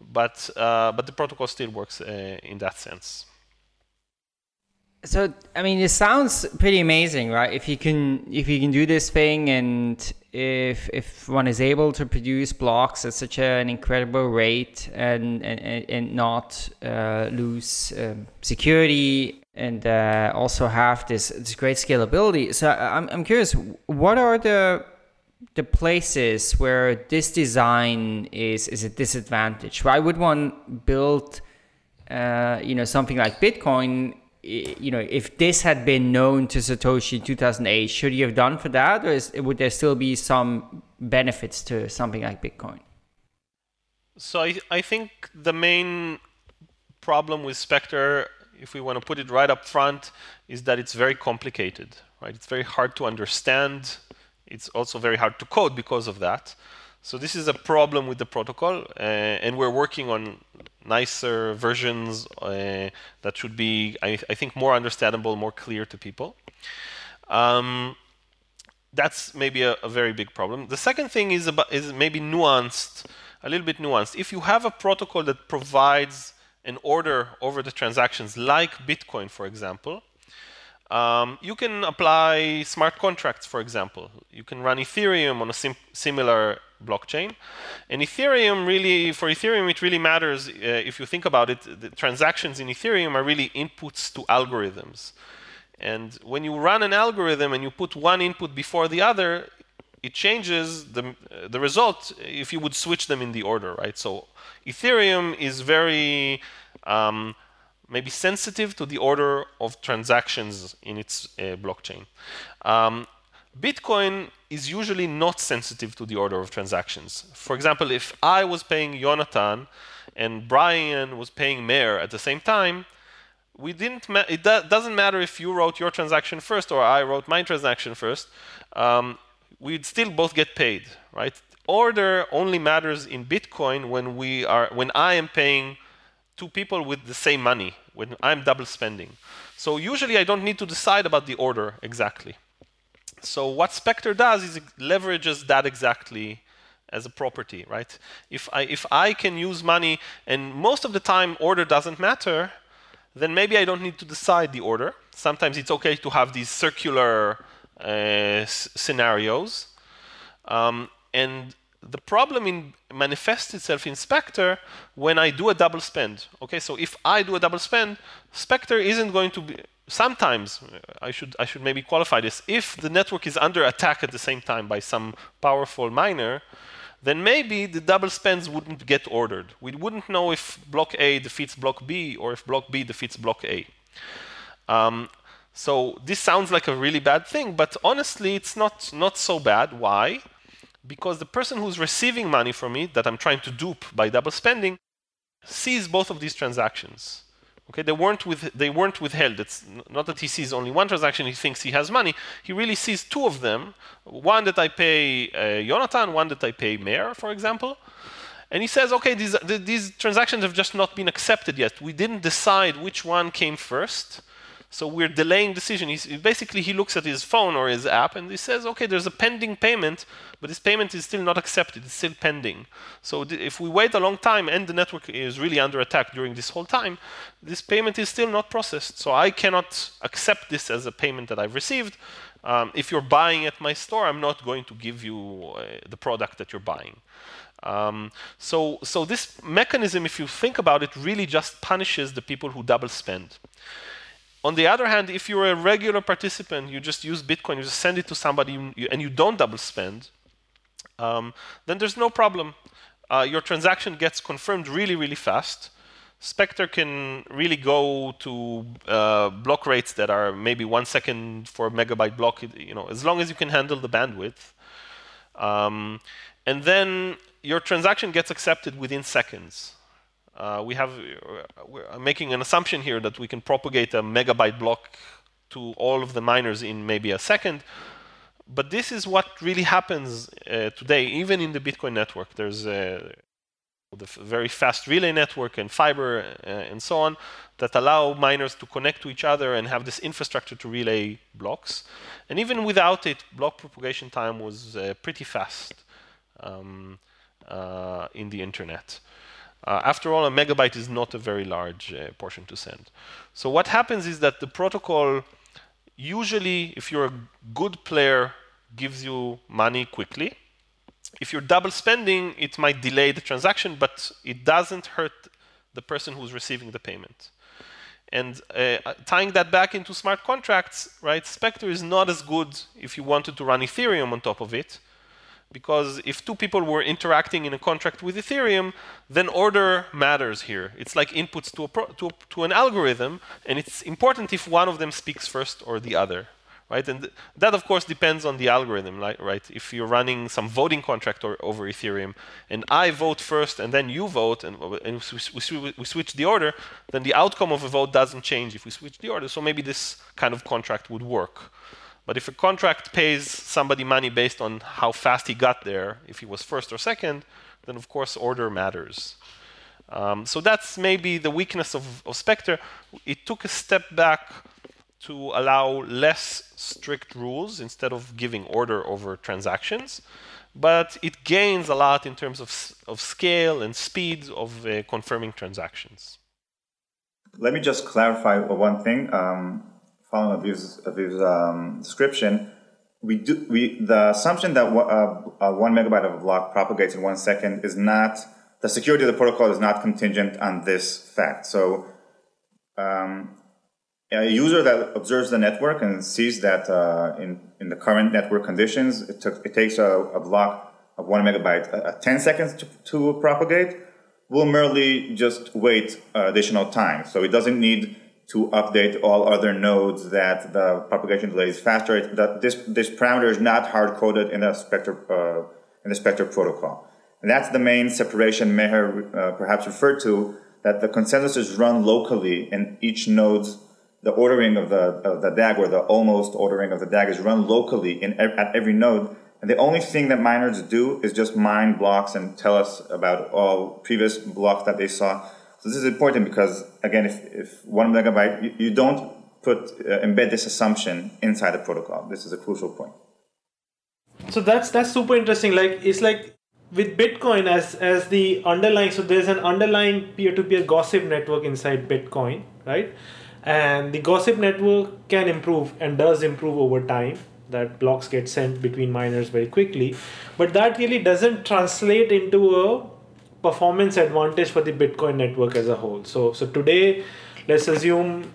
but uh, but the protocol still works uh, in that sense. So I mean, it sounds pretty amazing, right? If you can, if you can do this thing, and if if one is able to produce blocks at such an incredible rate, and and, and not uh, lose um, security, and uh, also have this this great scalability. So I'm I'm curious, what are the the places where this design is is a disadvantage? Why would one build, uh, you know, something like Bitcoin? You know, if this had been known to Satoshi in 2008, should he have done for that, or is, would there still be some benefits to something like Bitcoin? So I, I think the main problem with Spectre, if we want to put it right up front, is that it's very complicated. Right? It's very hard to understand. It's also very hard to code because of that. So this is a problem with the protocol, uh, and we're working on nicer versions uh, that should be, I, I, think, more understandable, more clear to people. Um, that's maybe a, a, very big problem. The second thing is about is maybe nuanced, a little bit nuanced. If you have a protocol that provides an order over the transactions, like Bitcoin, for example, um, you can apply smart contracts, for example. You can run Ethereum on a sim similar blockchain. And Ethereum really, for Ethereum, it really matters uh, if you think about it, the transactions in Ethereum are really inputs to algorithms. And when you run an algorithm and you put one input before the other, it changes the, uh, the result if you would switch them in the order, right? So Ethereum is very um, maybe sensitive to the order of transactions in its uh, blockchain. Um, Bitcoin is usually not sensitive to the order of transactions. For example, if I was paying Jonathan and Brian was paying Meher at the same time, we didn't. it do doesn't matter if you wrote your transaction first or I wrote my transaction first. Um, we'd still both get paid, right? Order only matters in Bitcoin when we are when I am paying two people with the same money, when I'm double spending. So usually I don't need to decide about the order exactly. So what Spectre does is it leverages that exactly as a property, right? If I, if I can use money, and most of the time order doesn't matter, then maybe I don't need to decide the order. Sometimes it's okay to have these circular uh, scenarios. Um, and the problem in manifests itself in Spectre when I do a double spend. Okay, so if I do a double spend, Spectre isn't going to be sometimes I should I should maybe qualify this. If the network is under attack at the same time by some powerful miner, then maybe the double spends wouldn't get ordered. We wouldn't know if block A defeats block B or if block B defeats block A. Um, so this sounds like a really bad thing, but honestly, it's not not so bad. Why? because the person who's receiving money from me that I'm trying to dupe by double spending sees both of these transactions. Okay, they weren't with they weren't withheld. It's not that he sees only one transaction. He thinks he has money. He really sees two of them. One that I pay uh, Jonathan, one that I pay Meher, for example. And he says, okay, these these transactions have just not been accepted yet. We didn't decide which one came first. So we're delaying decision. He's, basically, he looks at his phone or his app and he says, okay, there's a pending payment, but this payment is still not accepted. It's still pending. So if we wait a long time and the network is really under attack during this whole time, this payment is still not processed. So I cannot accept this as a payment that I've received. Um, if you're buying at my store, I'm not going to give you uh, the product that you're buying. Um, so, so this mechanism, if you think about it, really just punishes the people who double spend. On the other hand, if you're a regular participant, you just use Bitcoin, you just send it to somebody, and you don't double spend, um, then there's no problem. Uh, your transaction gets confirmed really, really fast. Spectre can really go to uh, block rates that are maybe one second for a megabyte block, you know, as long as you can handle the bandwidth. Um, and then your transaction gets accepted within seconds. Uh, we have, uh, we're making an assumption here that we can propagate a megabyte block to all of the miners in maybe a second. But this is what really happens uh, today, even in the Bitcoin network. There's a the very fast relay network and fiber uh, and so on that allow miners to connect to each other and have this infrastructure to relay blocks. And even without it, block propagation time was uh, pretty fast um, uh, in the internet. Uh, after all, a megabyte is not a very large uh, portion to send. So what happens is that the protocol usually, if you're a good player, gives you money quickly if you're double spending, it might delay the transaction, but it doesn't hurt the person who's receiving the payment. And uh, tying that back into smart contracts, right? Spectre is not as good if you wanted to run Ethereum on top of it, because if two people were interacting in a contract with Ethereum, then order matters here. It's like inputs to, a to, to an algorithm, and it's important if one of them speaks first or the other right? And th that, of course, depends on the algorithm, right? If you're running some voting contract or, over Ethereum, and I vote first and then you vote, and, uh, and we, we, we, switch the order, then the outcome of a vote doesn't change if we switch the order. So maybe this kind of contract would work. But if a contract pays somebody money based on how fast he got there, if he was first or second, then of course order matters. Um, so that's maybe the weakness of, of Spectre. It took a step back to allow less strict rules instead of giving order over transactions. But it gains a lot in terms of, of scale and speed of uh, confirming transactions. Let me just clarify one thing. Um, following Aviv's, Aviv's um, description, we do we the assumption that uh, one megabyte of a block propagates in one second is not the security of the protocol is not contingent on this fact. So um, a user that observes the network and sees that uh, in, in the current network conditions, it, took, it takes a, a block of one megabyte uh, 10 seconds to, to, propagate, will merely just wait uh, additional time. So it doesn't need to update all other nodes that the propagation delay is faster. It, that this, this parameter is not hard coded in the Spectre, uh, in the Spectre protocol. And that's the main separation Meher uh, perhaps referred to, that the consensus is run locally in each node's the ordering of the, of the DAG or the almost ordering of the DAG is run locally in, at every node. And the only thing that miners do is just mine blocks and tell us about all previous blocks that they saw. So this is important because, again, if, if one megabyte, you, you don't put uh, embed this assumption inside the protocol. This is a crucial point. So that's that's super interesting. Like it's like with Bitcoin as as the underlying. So there's an underlying peer-to-peer gossip network inside Bitcoin, right? and the gossip network can improve and does improve over time that blocks get sent between miners very quickly but that really doesn't translate into a performance advantage for the bitcoin network as a whole. So so today let's assume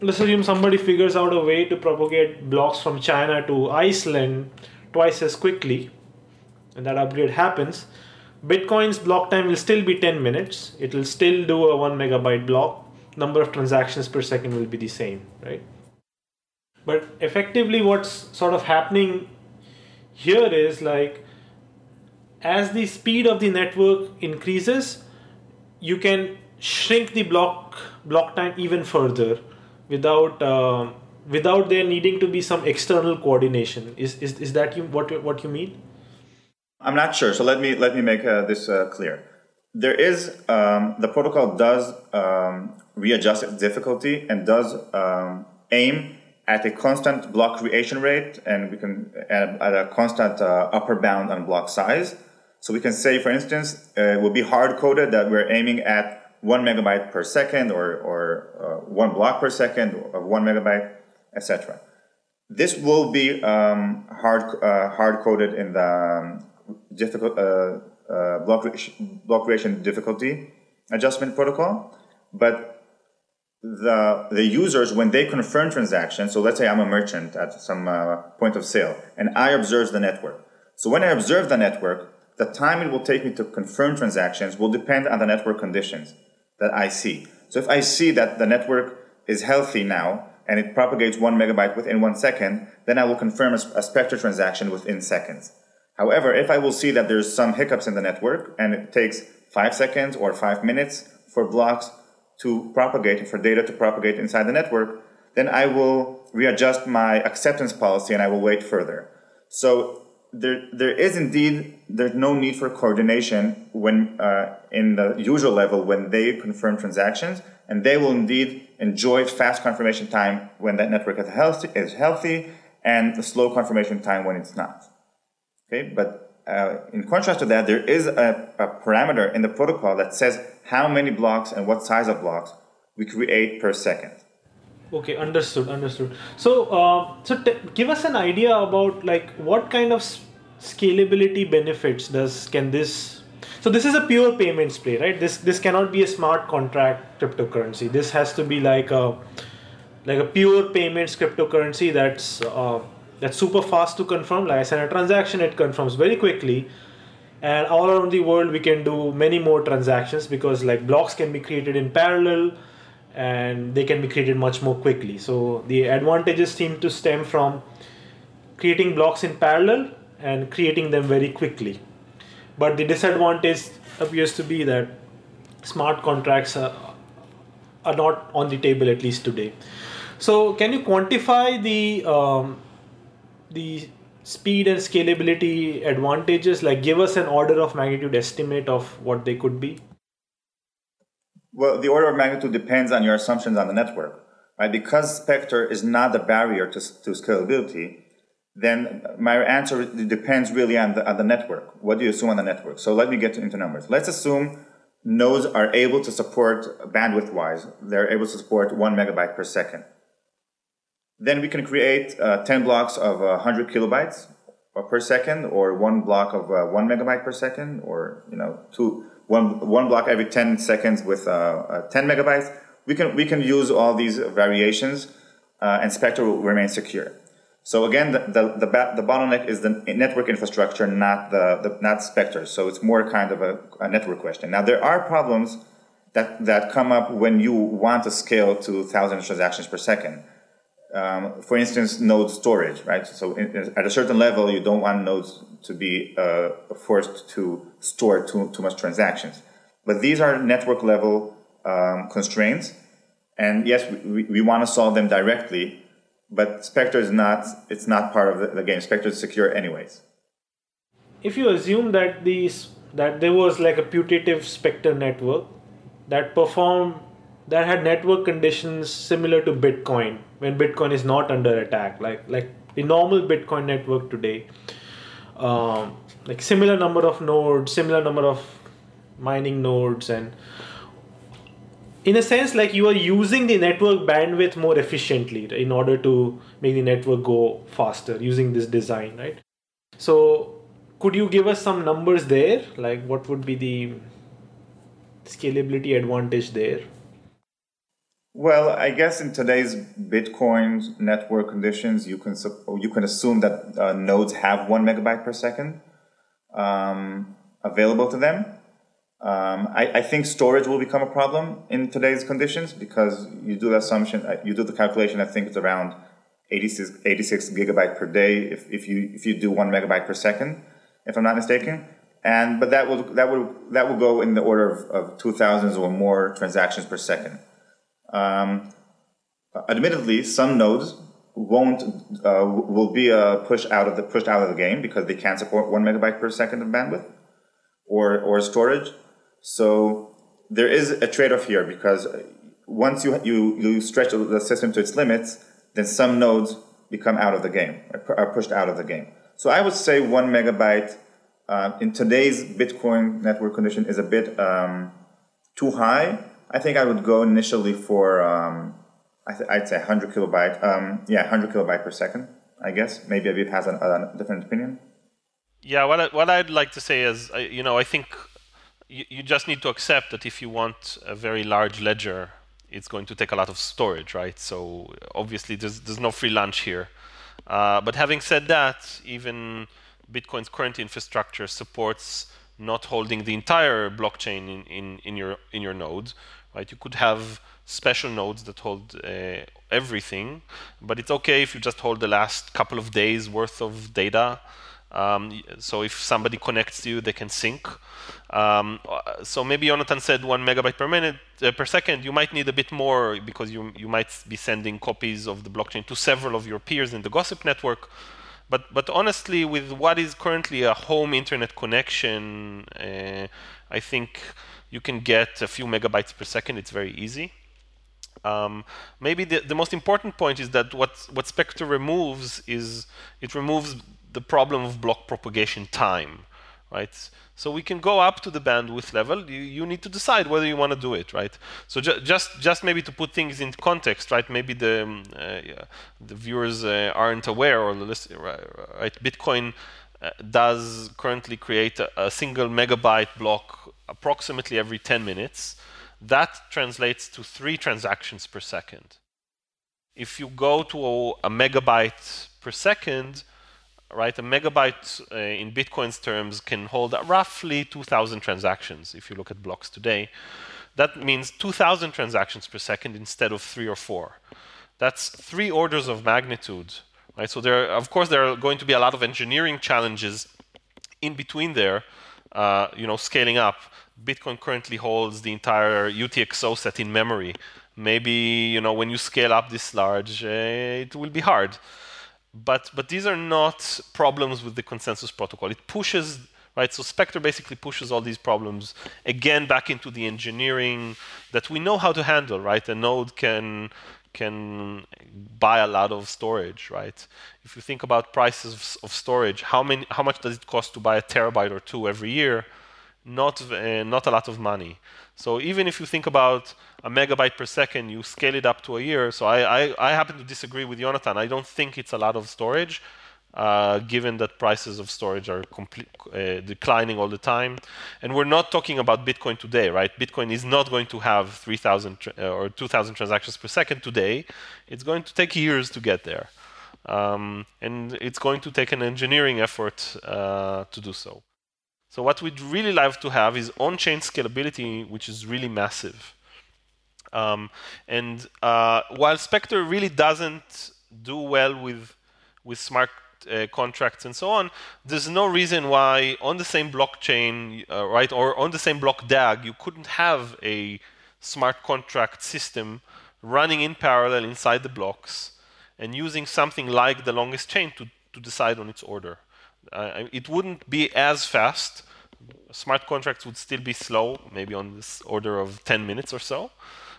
let's assume somebody figures out a way to propagate blocks from china to iceland twice as quickly and that upgrade happens. Bitcoin's block time will still be 10 minutes. It will still do a 1 megabyte block. Number of transactions per second will be the same, right? But effectively, what's sort of happening here is like as the speed of the network increases, you can shrink the block block time even further without uh, without there needing to be some external coordination. Is is, is that you what what you mean? I'm not sure. So let me let me make uh, this uh, clear. There is um, the protocol does um, readjust its difficulty and does um, aim at a constant block creation rate and we can at, a constant uh, upper bound on block size. So we can say, for instance, uh, it will be hard coded that we're aiming at one megabyte per second or, or uh, one block per second of one megabyte, etc. This will be um, hard uh, hard coded in the um, difficult uh, uh, block, block creation difficulty adjustment protocol, but the the users when they confirm transactions so let's say i'm a merchant at some uh, point of sale and i observe the network so when i observe the network the time it will take me to confirm transactions will depend on the network conditions that i see so if i see that the network is healthy now and it propagates one megabyte within one second then i will confirm a, a spectre transaction within seconds however if i will see that there's some hiccups in the network and it takes five seconds or five minutes for blocks to propagate and for data to propagate inside the network, then I will readjust my acceptance policy and I will wait further. So there, there is indeed there's no need for coordination when uh, in the usual level when they confirm transactions, and they will indeed enjoy fast confirmation time when that network is healthy, is healthy and the slow confirmation time when it's not. Okay, but uh, in contrast to that, there is a, a, parameter in the protocol that says how many blocks and what size of blocks we create per second. Okay, understood, understood. So, uh, so t- give us an idea about like what kind of scalability benefits does can this? So this is a pure payments play, right? This this cannot be a smart contract cryptocurrency. This has to be like a like a pure payments cryptocurrency that's uh, that's super fast to confirm. Like I send a transaction, it confirms very quickly. And all around the world, we can do many more transactions because like blocks can be created in parallel and they can be created much more quickly. So the advantages seem to stem from creating blocks in parallel and creating them very quickly. But the disadvantage appears to be that smart contracts are, are not on the table at least today. So can you quantify the um, the speed and scalability advantages? Like give us an order of magnitude estimate of what they could be. Well, the order of magnitude depends on your assumptions on the network, right? Because Spectre is not a barrier to, to scalability, then my answer depends really on the, on the network. What do you assume on the network? So let me get into numbers. Let's assume nodes are able to support bandwidth wise, they're able to support one megabyte per second. Then we can create uh, 10 blocks of uh, 100 kilobytes per second, or one block of uh, one megabyte per second, or you know, two one one block every 10 seconds with uh, uh, 10 megabytes. We can we can use all these variations, uh, and Spectre will remain secure. So again, the the, the, the, bottleneck is the network infrastructure, not the, the not Spectre. So it's more kind of a, a network question. Now there are problems that that come up when you want to scale to thousands of transactions per second um, for instance, node storage, right? So in, at a certain level, you don't want nodes to be uh, forced to store too, too much transactions. But these are network level um, constraints. And yes, we, we want to solve them directly, but Spectre is not, it's not part of the, the game. Spectre is secure anyways. If you assume that these, that there was like a putative Spectre network that performed that had network conditions similar to Bitcoin when Bitcoin is not under attack, like like the normal Bitcoin network today. Um, like similar number of nodes, similar number of mining nodes, and in a sense, like you are using the network bandwidth more efficiently in order to make the network go faster using this design, right? So, could you give us some numbers there? Like, what would be the scalability advantage there? Well, I guess in today's Bitcoin network conditions, you can you can assume that uh, nodes have one megabyte per second um, available to them. Um, I, I, think storage will become a problem in today's conditions because you do the assumption, uh, you do the calculation. I think it's around 86, 86 gigabyte per day if, if you if you do one megabyte per second, if I'm not mistaken. And but that will that will that will go in the order of, of two thousands or more transactions per second. Um, admittedly, some nodes won't uh, will be uh, pushed out of the pushed out of the game because they can't support one megabyte per second of bandwidth or or storage. So there is a trade-off here because once you you you stretch the system to its limits, then some nodes become out of the game, are pushed out of the game. So I would say one megabyte uh, in today's Bitcoin network condition is a bit um, too high I think I would go initially for um, I would say 100 kilobyte. Um, yeah, 100 kilobyte per second. I guess maybe Aviv has an, a different opinion. Yeah, what I, what I'd like to say is, you know, I think you, you just need to accept that if you want a very large ledger, it's going to take a lot of storage, right? So obviously, there's there's no free lunch here. Uh, but having said that, even Bitcoin's current infrastructure supports not holding the entire blockchain in, in, in your in your node, right? You could have special nodes that hold uh, everything, but it's okay if you just hold the last couple of days worth of data. Um, so if somebody connects to you, they can sync. Um, so maybe Jonathan said one megabyte per minute uh, per second. You might need a bit more because you you might be sending copies of the blockchain to several of your peers in the Gossip network. But but honestly, with what is currently a home internet connection, uh, I think you can get a few megabytes per second. It's very easy. Um, maybe the, the most important point is that what, what Spectre removes is it removes the problem of block propagation time, right? So we can go up to the bandwidth level. You, you need to decide whether you want to do it, right? So ju just just maybe to put things in context, right? Maybe the um, uh, yeah, the viewers uh, aren't aware, or the list, right? Bitcoin uh, does currently create a, a single megabyte block approximately every 10 minutes. That translates to three transactions per second. If you go to a, a megabyte per second, right, a megabyte uh, in Bitcoin's terms can hold roughly 2,000 transactions if you look at blocks today. That means 2,000 transactions per second instead of three or four. That's three orders of magnitude, right? So there, of course, there are going to be a lot of engineering challenges in between there, uh, you know, scaling up. Bitcoin currently holds the entire UTXO set in memory. Maybe you know when you scale up this large, uh, it will be hard. But but these are not problems with the consensus protocol. It pushes right. So Spectre basically pushes all these problems again back into the engineering that we know how to handle. Right, a node can can buy a lot of storage, right? If you think about prices of storage, how many, how much does it cost to buy a terabyte or two every year? Not uh, not a lot of money. So even if you think about a megabyte per second, you scale it up to a year. So I, I, I happen to disagree with Jonathan. I don't think it's a lot of storage, uh, given that prices of storage are uh, declining all the time. And we're not talking about Bitcoin today, right? Bitcoin is not going to have 3,000 uh, or 2,000 transactions per second today. It's going to take years to get there. Um, and it's going to take an engineering effort uh, to do so. So what we'd really like to have is on-chain scalability, which is really massive. Um, and uh, while Spectre really doesn't do well with with smart uh, contracts and so on, there's no reason why on the same blockchain, uh, right, or on the same block DAG, you couldn't have a smart contract system running in parallel inside the blocks and using something like the longest chain to, to decide on its order. Uh, it wouldn't be as fast. Smart contracts would still be slow, maybe on this order of 10 minutes or so,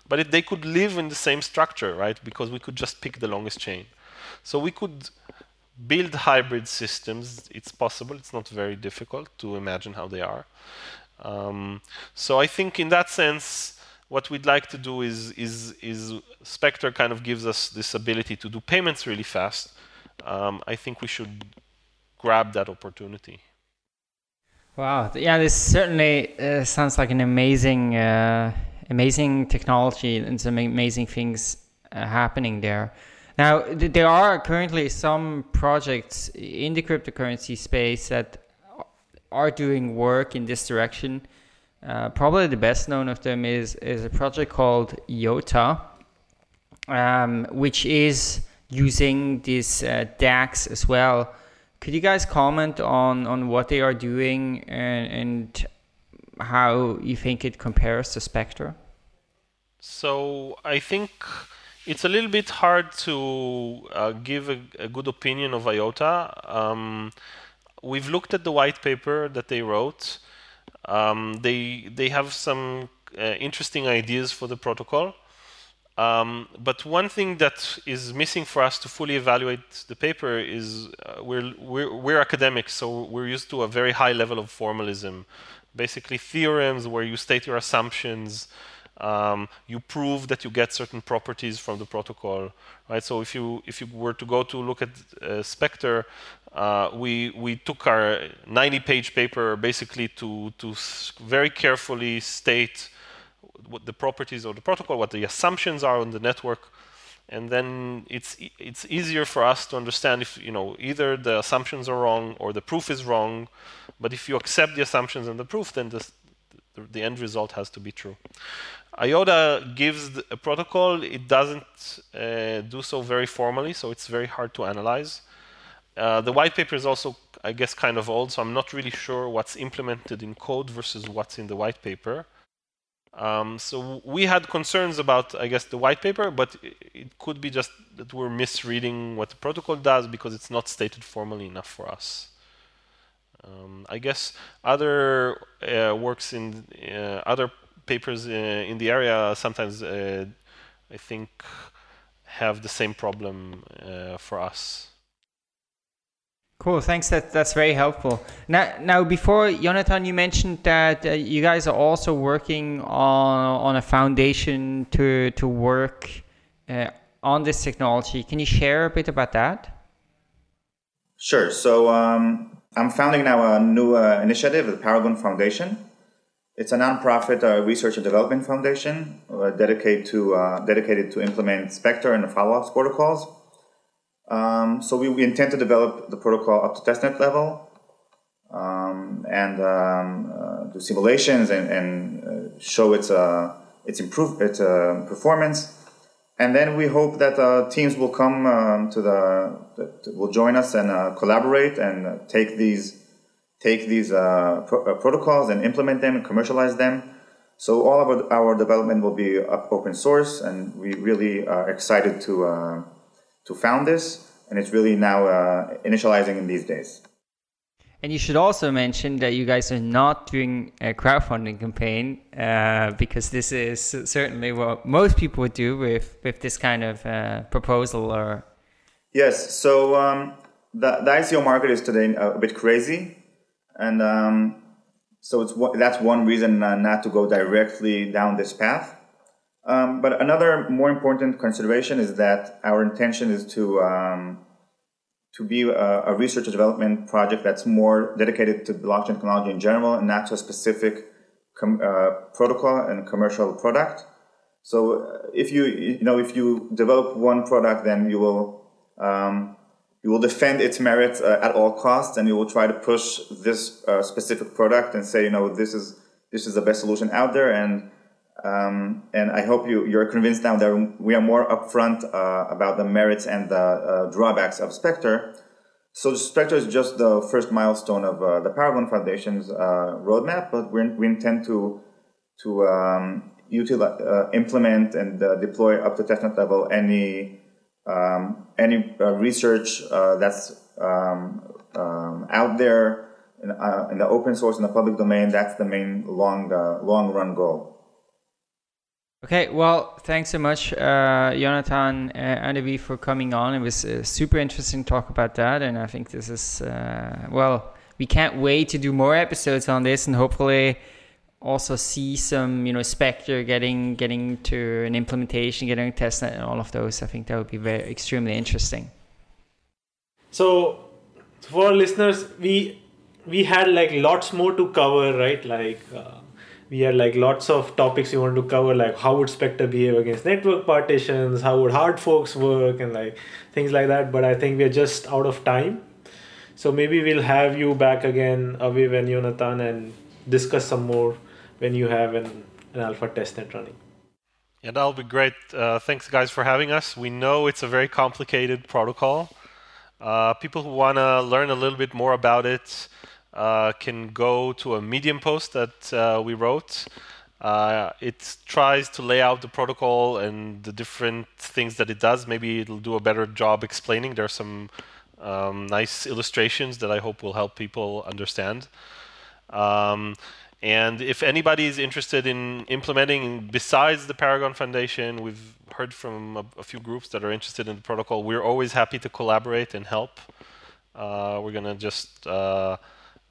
but it, they could live in the same structure, right? Because we could just pick the longest chain. So we could build hybrid systems. It's possible. It's not very difficult to imagine how they are. Um, so I think in that sense, what we'd like to do is, is, is Spectre kind of gives us this ability to do payments really fast. Um, I think we should grab that opportunity. Wow, yeah, this certainly uh, sounds like an amazing, uh, amazing technology and some amazing things uh, happening there. Now, th- there are currently some projects in the cryptocurrency space that are doing work in this direction. Uh, probably the best known of them is is a project called IOTA, um, which is using this uh, DAGs as well could you guys comment on, on what they are doing and, and how you think it compares to Spectre? So I think it's a little bit hard to uh, give a, a, good opinion of IOTA. Um, we've looked at the white paper that they wrote. Um, they they have some uh, interesting ideas for the protocol. Um, but one thing that is missing for us to fully evaluate the paper is uh, we're, we're, we're, academics, so we're used to a very high level of formalism. Basically, theorems where you state your assumptions, um, you prove that you get certain properties from the protocol, right? So if you if you were to go to look at uh, Spectre, uh, we we took our 90-page paper basically to to very carefully state what the properties of the protocol, what the assumptions are on the network, and then it's it's easier for us to understand if you know either the assumptions are wrong or the proof is wrong. But if you accept the assumptions and the proof, then the the end result has to be true. IOTA gives a protocol. It doesn't uh, do so very formally, so it's very hard to analyze. uh, the white paper is also, I guess, kind of old, so I'm not really sure what's implemented in code versus what's in the white paper. Um, so we had concerns about, I guess, the white paper, but it could be just that we're misreading what the protocol does because it's not stated formally enough for us. Um, I guess other uh, works in uh, other papers uh, in the area sometimes, uh, I think, have the same problem uh, for us. Cool, thanks. That that's very helpful. Now, now before Jonathan, you mentioned that uh, you guys are also working on on a foundation to to work uh, on this technology. Can you share a bit about that? Sure. So um, I'm founding now a new uh, initiative, the Paragon Foundation. It's a nonprofit uh, research and development foundation uh, dedicated to uh, dedicated to implement Spectre and the follow-ups protocols. Um, so we, we, intend to develop the protocol up to testnet level um, and um, uh, do simulations and, and uh, show its uh, its improve its uh, performance. And then we hope that uh, teams will come um, to the will join us and uh, collaborate and take these take these pro- protocols and implement them and commercialize them. So all of our, our development will be open source, and we really are excited to to found this, and it's really now uh, initializing in these days. And you should also mention that you guys are not doing a crowdfunding campaign uh, because this is certainly what most people would do with, with this kind of uh, proposal or. Yes, so um, the, the ICO market is today a bit crazy. And um, so it's that's one reason uh, not to go directly down this path. Um, but another more important consideration is that our intention is to um, to be a, a, research and development project that's more dedicated to blockchain technology in general and not to a specific com- uh, protocol and commercial product. So uh, if you you know if you develop one product, then you will um, you will defend its merits uh, at all costs, and you will try to push this uh, specific product and say you know this is this is the best solution out there and um, and I hope you, you're convinced now that we are more upfront uh, about the merits and the uh, drawbacks of Spectre. So Spectre is just the first milestone of uh, the Paragon Foundation's uh, roadmap, but we we intend to to um, utilize, uh, implement and uh, deploy up to testnet level any um, any research that's um, um, out there in, in, the open source in the public domain. That's the main long long run goal. Okay, well, thanks so much, uh, Jonathan uh, and Aviv, for coming on. It was uh, super interesting talk about that, and I think this is uh, well. We can't wait to do more episodes on this, and hopefully also see some, you know, Spectre getting getting to an implementation, getting a testnet, and all of those. I think that would be very extremely interesting. So, for listeners, we we had like lots more to cover, right? Like uh, we had like lots of topics we wanted to cover like how would spectre behave against network partitions how would hard forks work and like things like that but i think we're just out of time. So maybe we'll have you back again aviv and jonathan and discuss some more when you have an, an alpha testnet running. Yeah that'll be great. Uh, thanks guys for having us. We know it's a very complicated protocol. Uh, people who want to learn a little bit more about it uh, can go to a Medium post that uh, we wrote. Uh, it tries to lay out the protocol and the different things that it does. Maybe it'll do a better job explaining. There are some um, nice illustrations that I hope will help people understand. Um, and if anybody is interested in implementing, besides the Paragon Foundation, we've heard from a, a, few groups that are interested in the protocol. We're always happy to collaborate and help. Uh, we're going to just uh,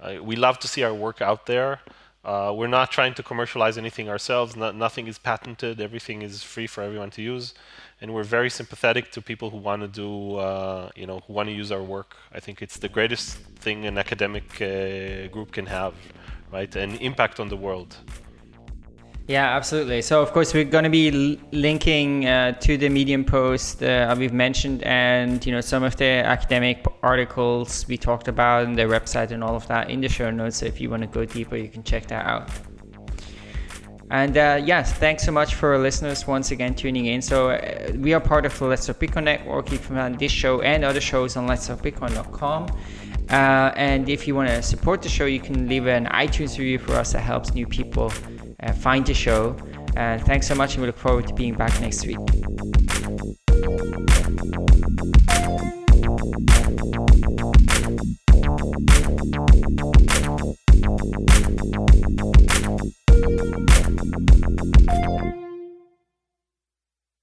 uh, we love to see our work out there. Uh, we're not trying to commercialize anything ourselves. No, nothing is patented. Everything is free for everyone to use, and we're very sympathetic to people who want to do, uh, you know, who want to use our work. I think it's the greatest thing an academic uh, group can have, right? An impact on the world. Yeah, absolutely. So, of course, we're going to be linking uh, to the Medium post uh, we've mentioned, and you know some of the academic articles we talked about and their website and all of that in the show notes. So, if you want to go deeper, you can check that out. And uh, yes, thanks so much for listeners once again tuning in. So uh, we are part of the Let's Talk Bitcoin network. You can find this show and other shows on letstalkbitcoin.com. Uh, and if you want to support the show, you can leave an iTunes review for us. That helps new people uh, find the show. And thanks so much, and we look forward to being back next week.